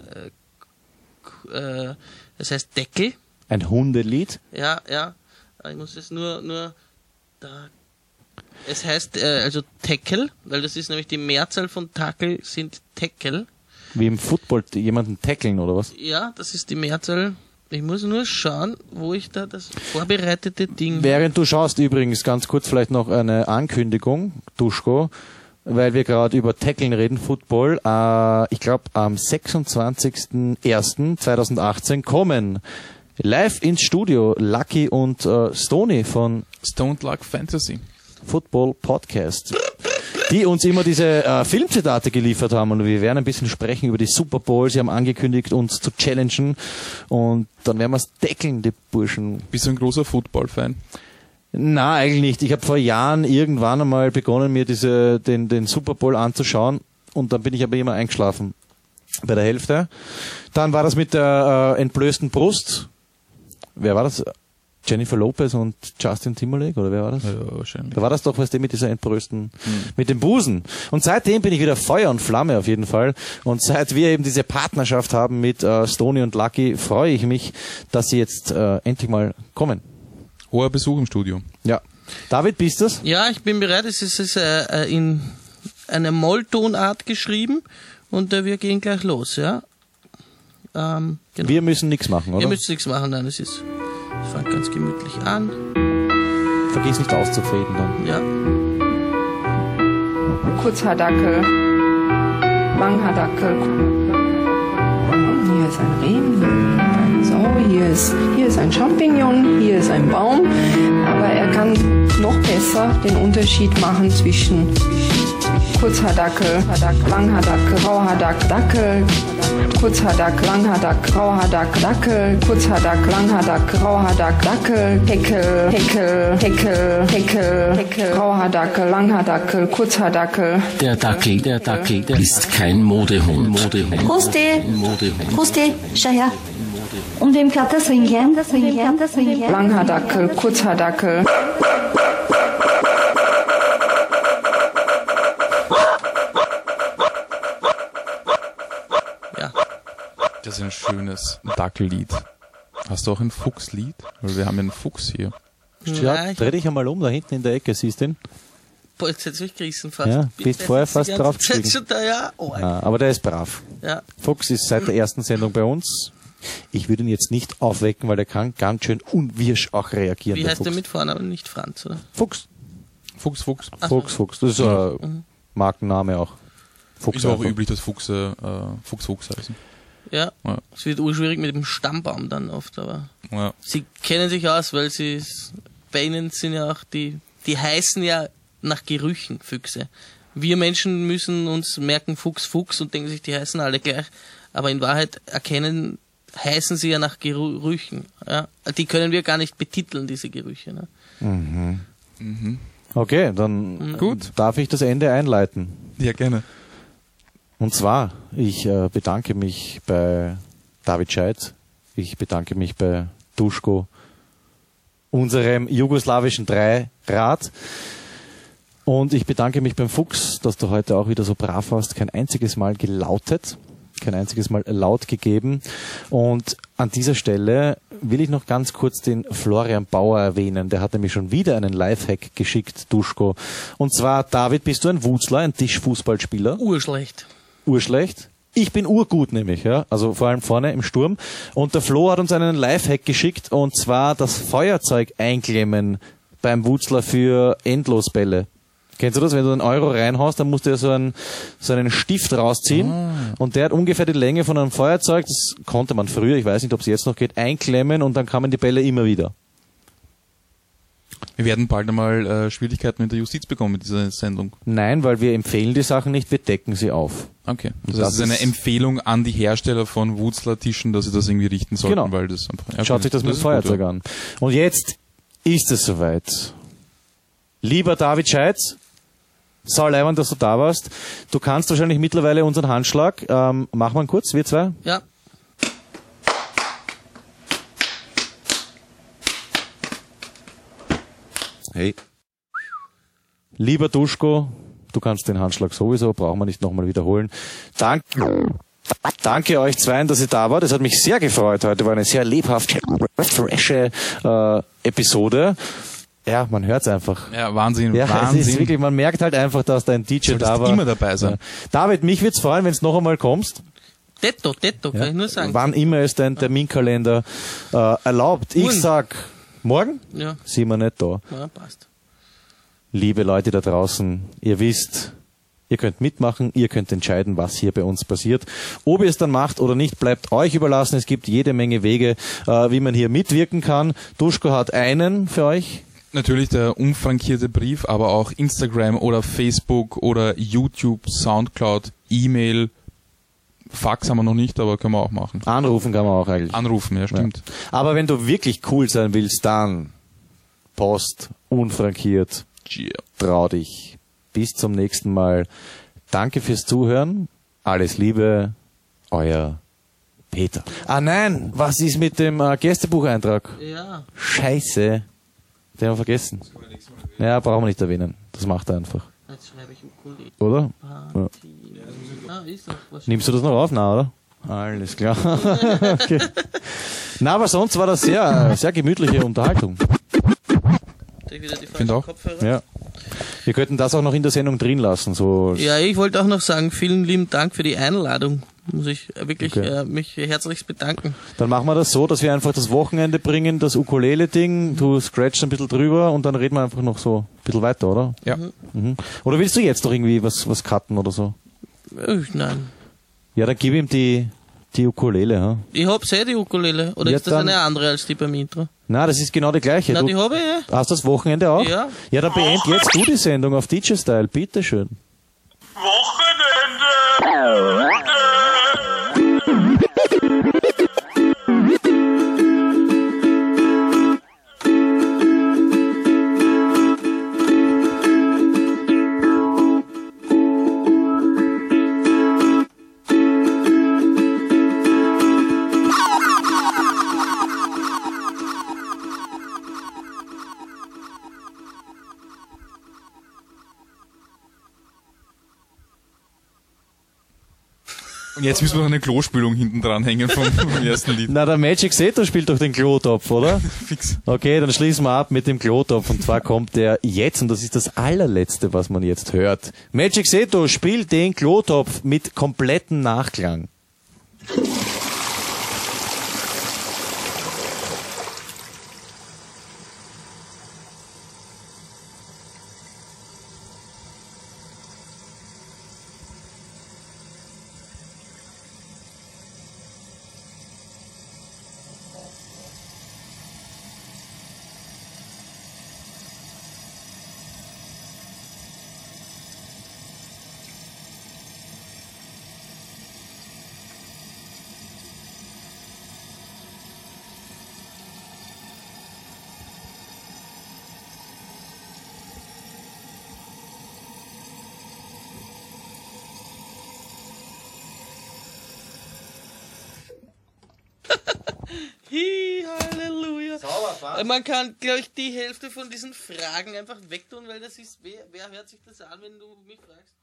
D: äh, äh, es heißt Deckel.
A: Ein Hundelied.
D: Ja, ja. Ich muss es nur, nur da. Es heißt äh, also Tackle, weil das ist nämlich die Mehrzahl von Tackle sind Tackle.
A: Wie im Football jemanden tackeln, oder was?
D: Ja, das ist die Mehrzahl. Ich muss nur schauen, wo ich da das vorbereitete Ding.
A: Während du schaust, übrigens ganz kurz vielleicht noch eine Ankündigung, Duschko, weil wir gerade über Tackeln reden, Football. Äh, ich glaube, am 26.01.2018 kommen live ins Studio Lucky und äh, Stony von
C: Stoned Luck Fantasy.
A: Football Podcast, die uns immer diese äh, Filmzitate geliefert haben und wir werden ein bisschen sprechen über die Super Bowl. Sie haben angekündigt, uns zu challengen und dann werden wir es deckeln, die Burschen.
C: Bist du ein großer Football-Fan?
A: Na, eigentlich nicht. Ich habe vor Jahren irgendwann einmal begonnen, mir diese, den, den Super Bowl anzuschauen und dann bin ich aber immer eingeschlafen bei der Hälfte. Dann war das mit der äh, entblößten Brust. Wer war das? Jennifer Lopez und Justin Timberlake oder wer war das?
C: Ja, wahrscheinlich.
A: Da war das doch, was mit dieser Entbrösten, mit dem Busen. Und seitdem bin ich wieder Feuer und Flamme auf jeden Fall. Und seit wir eben diese Partnerschaft haben mit äh, Stony und Lucky, freue ich mich, dass sie jetzt äh, endlich mal kommen.
C: Hoher Besuch im Studio.
A: Ja. David, bist du's?
D: Ja, ich bin bereit. Es ist, es ist äh, äh, in einer Molltonart geschrieben und äh, wir gehen gleich los, ja. Ähm, genau.
A: Wir müssen nichts machen, oder?
D: Ihr müsst nichts machen, nein, es ist, es fängt ganz gemütlich an,
A: Vergiss nicht auszufaden dann.
D: ja.
G: Kurzhaardackel, Langhaardackel. Hier ist ein Reh, hier ist, hier ist ein Champignon, hier ist ein Baum. Aber er kann noch besser den Unterschied machen zwischen Kurzhaardackel, Langhaardackel, Grauhaardackel, Dackel, Kurzhaardackel, Langhaardackel, Grauhaardackel, Dackel, Kurzhaardackel, Langhaardackel, Grauhaardackel, Dackel, Heckel, Heckel, Heckel, Heckel, Heckel, Grauhaardackel, Langhaardackel, Kurzhaardackel.
H: Der Dackel, der Dackel, der ist kein Modehund. Modehund.
I: Husti,
H: Modehund.
I: Husti, schau her. Und Ringchen, das Ringchen.
G: Langhaardackel, Kurzhaardackel.
D: Ja,
C: Das ist ein schönes Dackellied. Hast du auch ein Fuchslied? Weil wir haben einen Fuchs hier.
A: Ja,
D: ich
A: dreh dich einmal um, da hinten in der Ecke, siehst du ihn?
D: Boah, jetzt hätte ich gerissen fast.
A: Ja, bist vorher fast
D: schon da, ja. Oh,
A: Ah, aber der ist brav.
D: ja.
A: Fuchs ist seit der ersten Sendung bei uns. Ich würde ihn jetzt nicht aufwecken, weil der kann ganz schön unwirsch auch reagieren.
D: Wie
A: der
D: heißt
A: Fuchs.
D: der mit Vornamen? Nicht Franz, oder?
A: Fuchs.
C: Fuchs, Fuchs.
A: Fuchs, Fuchs. Das ist ein Markenname auch. Fuchs
C: Ist auch
A: einfach.
C: üblich, dass Fuchse äh, Fuchs, Fuchs heißen.
D: Ja.
C: Ja.
D: Es wird urschwierig mit dem Stammbaum dann oft, aber
C: Ja.
D: sie kennen sich aus, weil sie es- bei ihnen sind ja auch die, die heißen ja nach Gerüchen Füchse. Wir Menschen müssen uns merken Fuchs, Fuchs und denken sich, die heißen alle gleich. Aber in Wahrheit erkennen, heißen sie ja nach Gerüchen. Ja? Die können wir gar nicht betiteln, diese Gerüche. Ne?
A: Okay, dann
C: Gut.
A: darf ich das Ende einleiten.
C: ja, gerne.
A: Und zwar, ich äh, bedanke mich bei David Scheidt, ich bedanke mich bei Duschko, unserem jugoslawischen Dreirad. Und ich bedanke mich beim Fuchs, dass du heute auch wieder so brav warst, kein einziges Mal gelautet, kein einziges Mal laut gegeben. Und an dieser Stelle will ich noch ganz kurz den Florian Bauer erwähnen. Der hat nämlich schon wieder einen Lifehack geschickt, Duschko. Und zwar, David, bist du ein Wutzler, ein Tischfußballspieler?
D: Urschlecht.
A: urschlecht. Ich bin urgut nämlich, ja. Also vor allem vorne im Sturm. Und der Flo hat uns einen Lifehack geschickt und zwar das Feuerzeug einklemmen beim Wutzler für Endlosbälle. Kennst du das? Wenn du einen Euro reinhaust, dann musst du ja so einen, so einen Stift rausziehen. Und der hat ungefähr die Länge von einem Feuerzeug, das konnte man früher, ich weiß nicht, ob es jetzt noch geht, einklemmen und dann kamen die Bälle immer wieder.
C: Wir werden bald einmal äh, Schwierigkeiten mit der Justiz bekommen mit dieser Sendung.
A: Nein, weil wir empfehlen die Sachen nicht, wir decken sie auf.
C: Okay. Das,
A: Das
C: heißt, ist eine Empfehlung an die Hersteller von Wutzler-Tischen, dass sie das irgendwie richten sollten,
A: Genau.
C: weil das einfach. ja,
A: Schaut
C: okay.
A: sich das mit dem Feuerzeug
C: gut, ja.
A: an. Und jetzt ist es soweit. Lieber David Scheitz, sau leibend, dass du da warst. Du kannst wahrscheinlich mittlerweile unseren Handschlag. Ähm, machen wir ihn kurz, wir zwei.
D: Ja.
A: Hey. Lieber Duschko, du kannst den Handschlag sowieso, brauchen wir nicht nochmal wiederholen. Danke. Danke euch zweien, dass ihr da wart. Es hat mich sehr gefreut heute. War eine sehr lebhafte, frische äh, Episode. Ja, man hört's einfach.
C: Ja, Wahnsinn,
A: Ja,
C: Wahnsinn.
A: es ist wirklich, man merkt halt einfach, dass da ein DJ da war.
C: immer dabei sein.
A: Ja. David, mich wird's freuen, wenn du noch einmal kommst.
D: Tetto, Tetto, kann ich nur sagen.
A: Wann immer es dein Terminkalender äh, erlaubt. Ich sag, morgen
D: Ja,
A: sind wir nicht da.
D: ja, passt.
A: Liebe Leute da draußen, ihr wisst, ihr könnt mitmachen, ihr könnt entscheiden, was hier bei uns passiert. Ob ihr es dann macht oder nicht, bleibt euch überlassen. Es gibt jede Menge Wege, äh, wie man hier mitwirken kann. Duschko hat einen für euch.
C: Natürlich der unfrankierte Brief, aber auch Instagram oder Facebook oder YouTube, Soundcloud, E-Mail, Fax haben wir noch nicht, aber können wir auch machen.
A: Anrufen kann man auch eigentlich.
C: Anrufen, ja, stimmt.
A: Aber wenn du wirklich cool sein willst, dann Post, unfrankiert,
C: Yeah.
A: trau dich. Bis zum nächsten Mal. Danke fürs Zuhören. Alles Liebe. Euer Peter. Ah nein, was ist mit dem äh, Gästebucheintrag?
D: Ja.
A: Scheiße. Den haben wir vergessen. Ja, brauchen wir nicht erwähnen. Das macht er einfach.
D: Jetzt schreibe ich Ukulele.
A: Oder? Ja.
D: Ah, ist doch was.
A: Nimmst du das noch auf? Na, oder? Alles klar. okay. Na, aber sonst war das sehr, sehr gemütliche Unterhaltung.
D: Krieg wieder die
C: Find auch.
D: Kopfhörer.
A: Ja. Wir könnten das auch noch in der Sendung drin lassen. So.
D: Ja, ich wollte auch noch sagen, vielen lieben Dank für die Einladung. Muss ich wirklich
A: Okay.
D: äh, mich herzlichst bedanken.
A: Dann machen wir das so, dass wir einfach das Wochenende bringen, das Ukulele-Ding, du scratchst ein bisschen drüber und dann reden wir einfach noch so ein bisschen weiter, oder?
C: Ja.
A: Mhm. Oder willst du jetzt doch irgendwie was, was cutten oder so?
D: Äh, nein.
A: Ja, dann gib ihm die, die Ukulele, ha?
D: Ich hab eh die Ukulele. Oder
A: Ja,
D: ist das eine andere als die beim Intro?
A: Na, das ist genau die gleiche.
D: Na,
A: du
D: die habe ich eh.
A: hast das Wochenende auch?
D: Ja.
A: Ja, dann beend jetzt du die Sendung auf DJ-Style, bitteschön.
C: Jetzt müssen wir noch eine Klospülung hinten dran hängen vom, vom ersten Lied.
A: Na, der Magic Seto spielt doch den Klotopf, oder?
C: Fix.
A: Okay, dann schließen wir ab mit dem Klotopf. Und zwar kommt der jetzt, und das ist das allerletzte, was man jetzt hört. Magic Seto spielt den Klotopf mit kompletten Nachklang.
D: Man kann, glaube ich, die Hälfte von diesen Fragen einfach wegtun, weil das ist, wer, wer hört sich das an, wenn du mich fragst?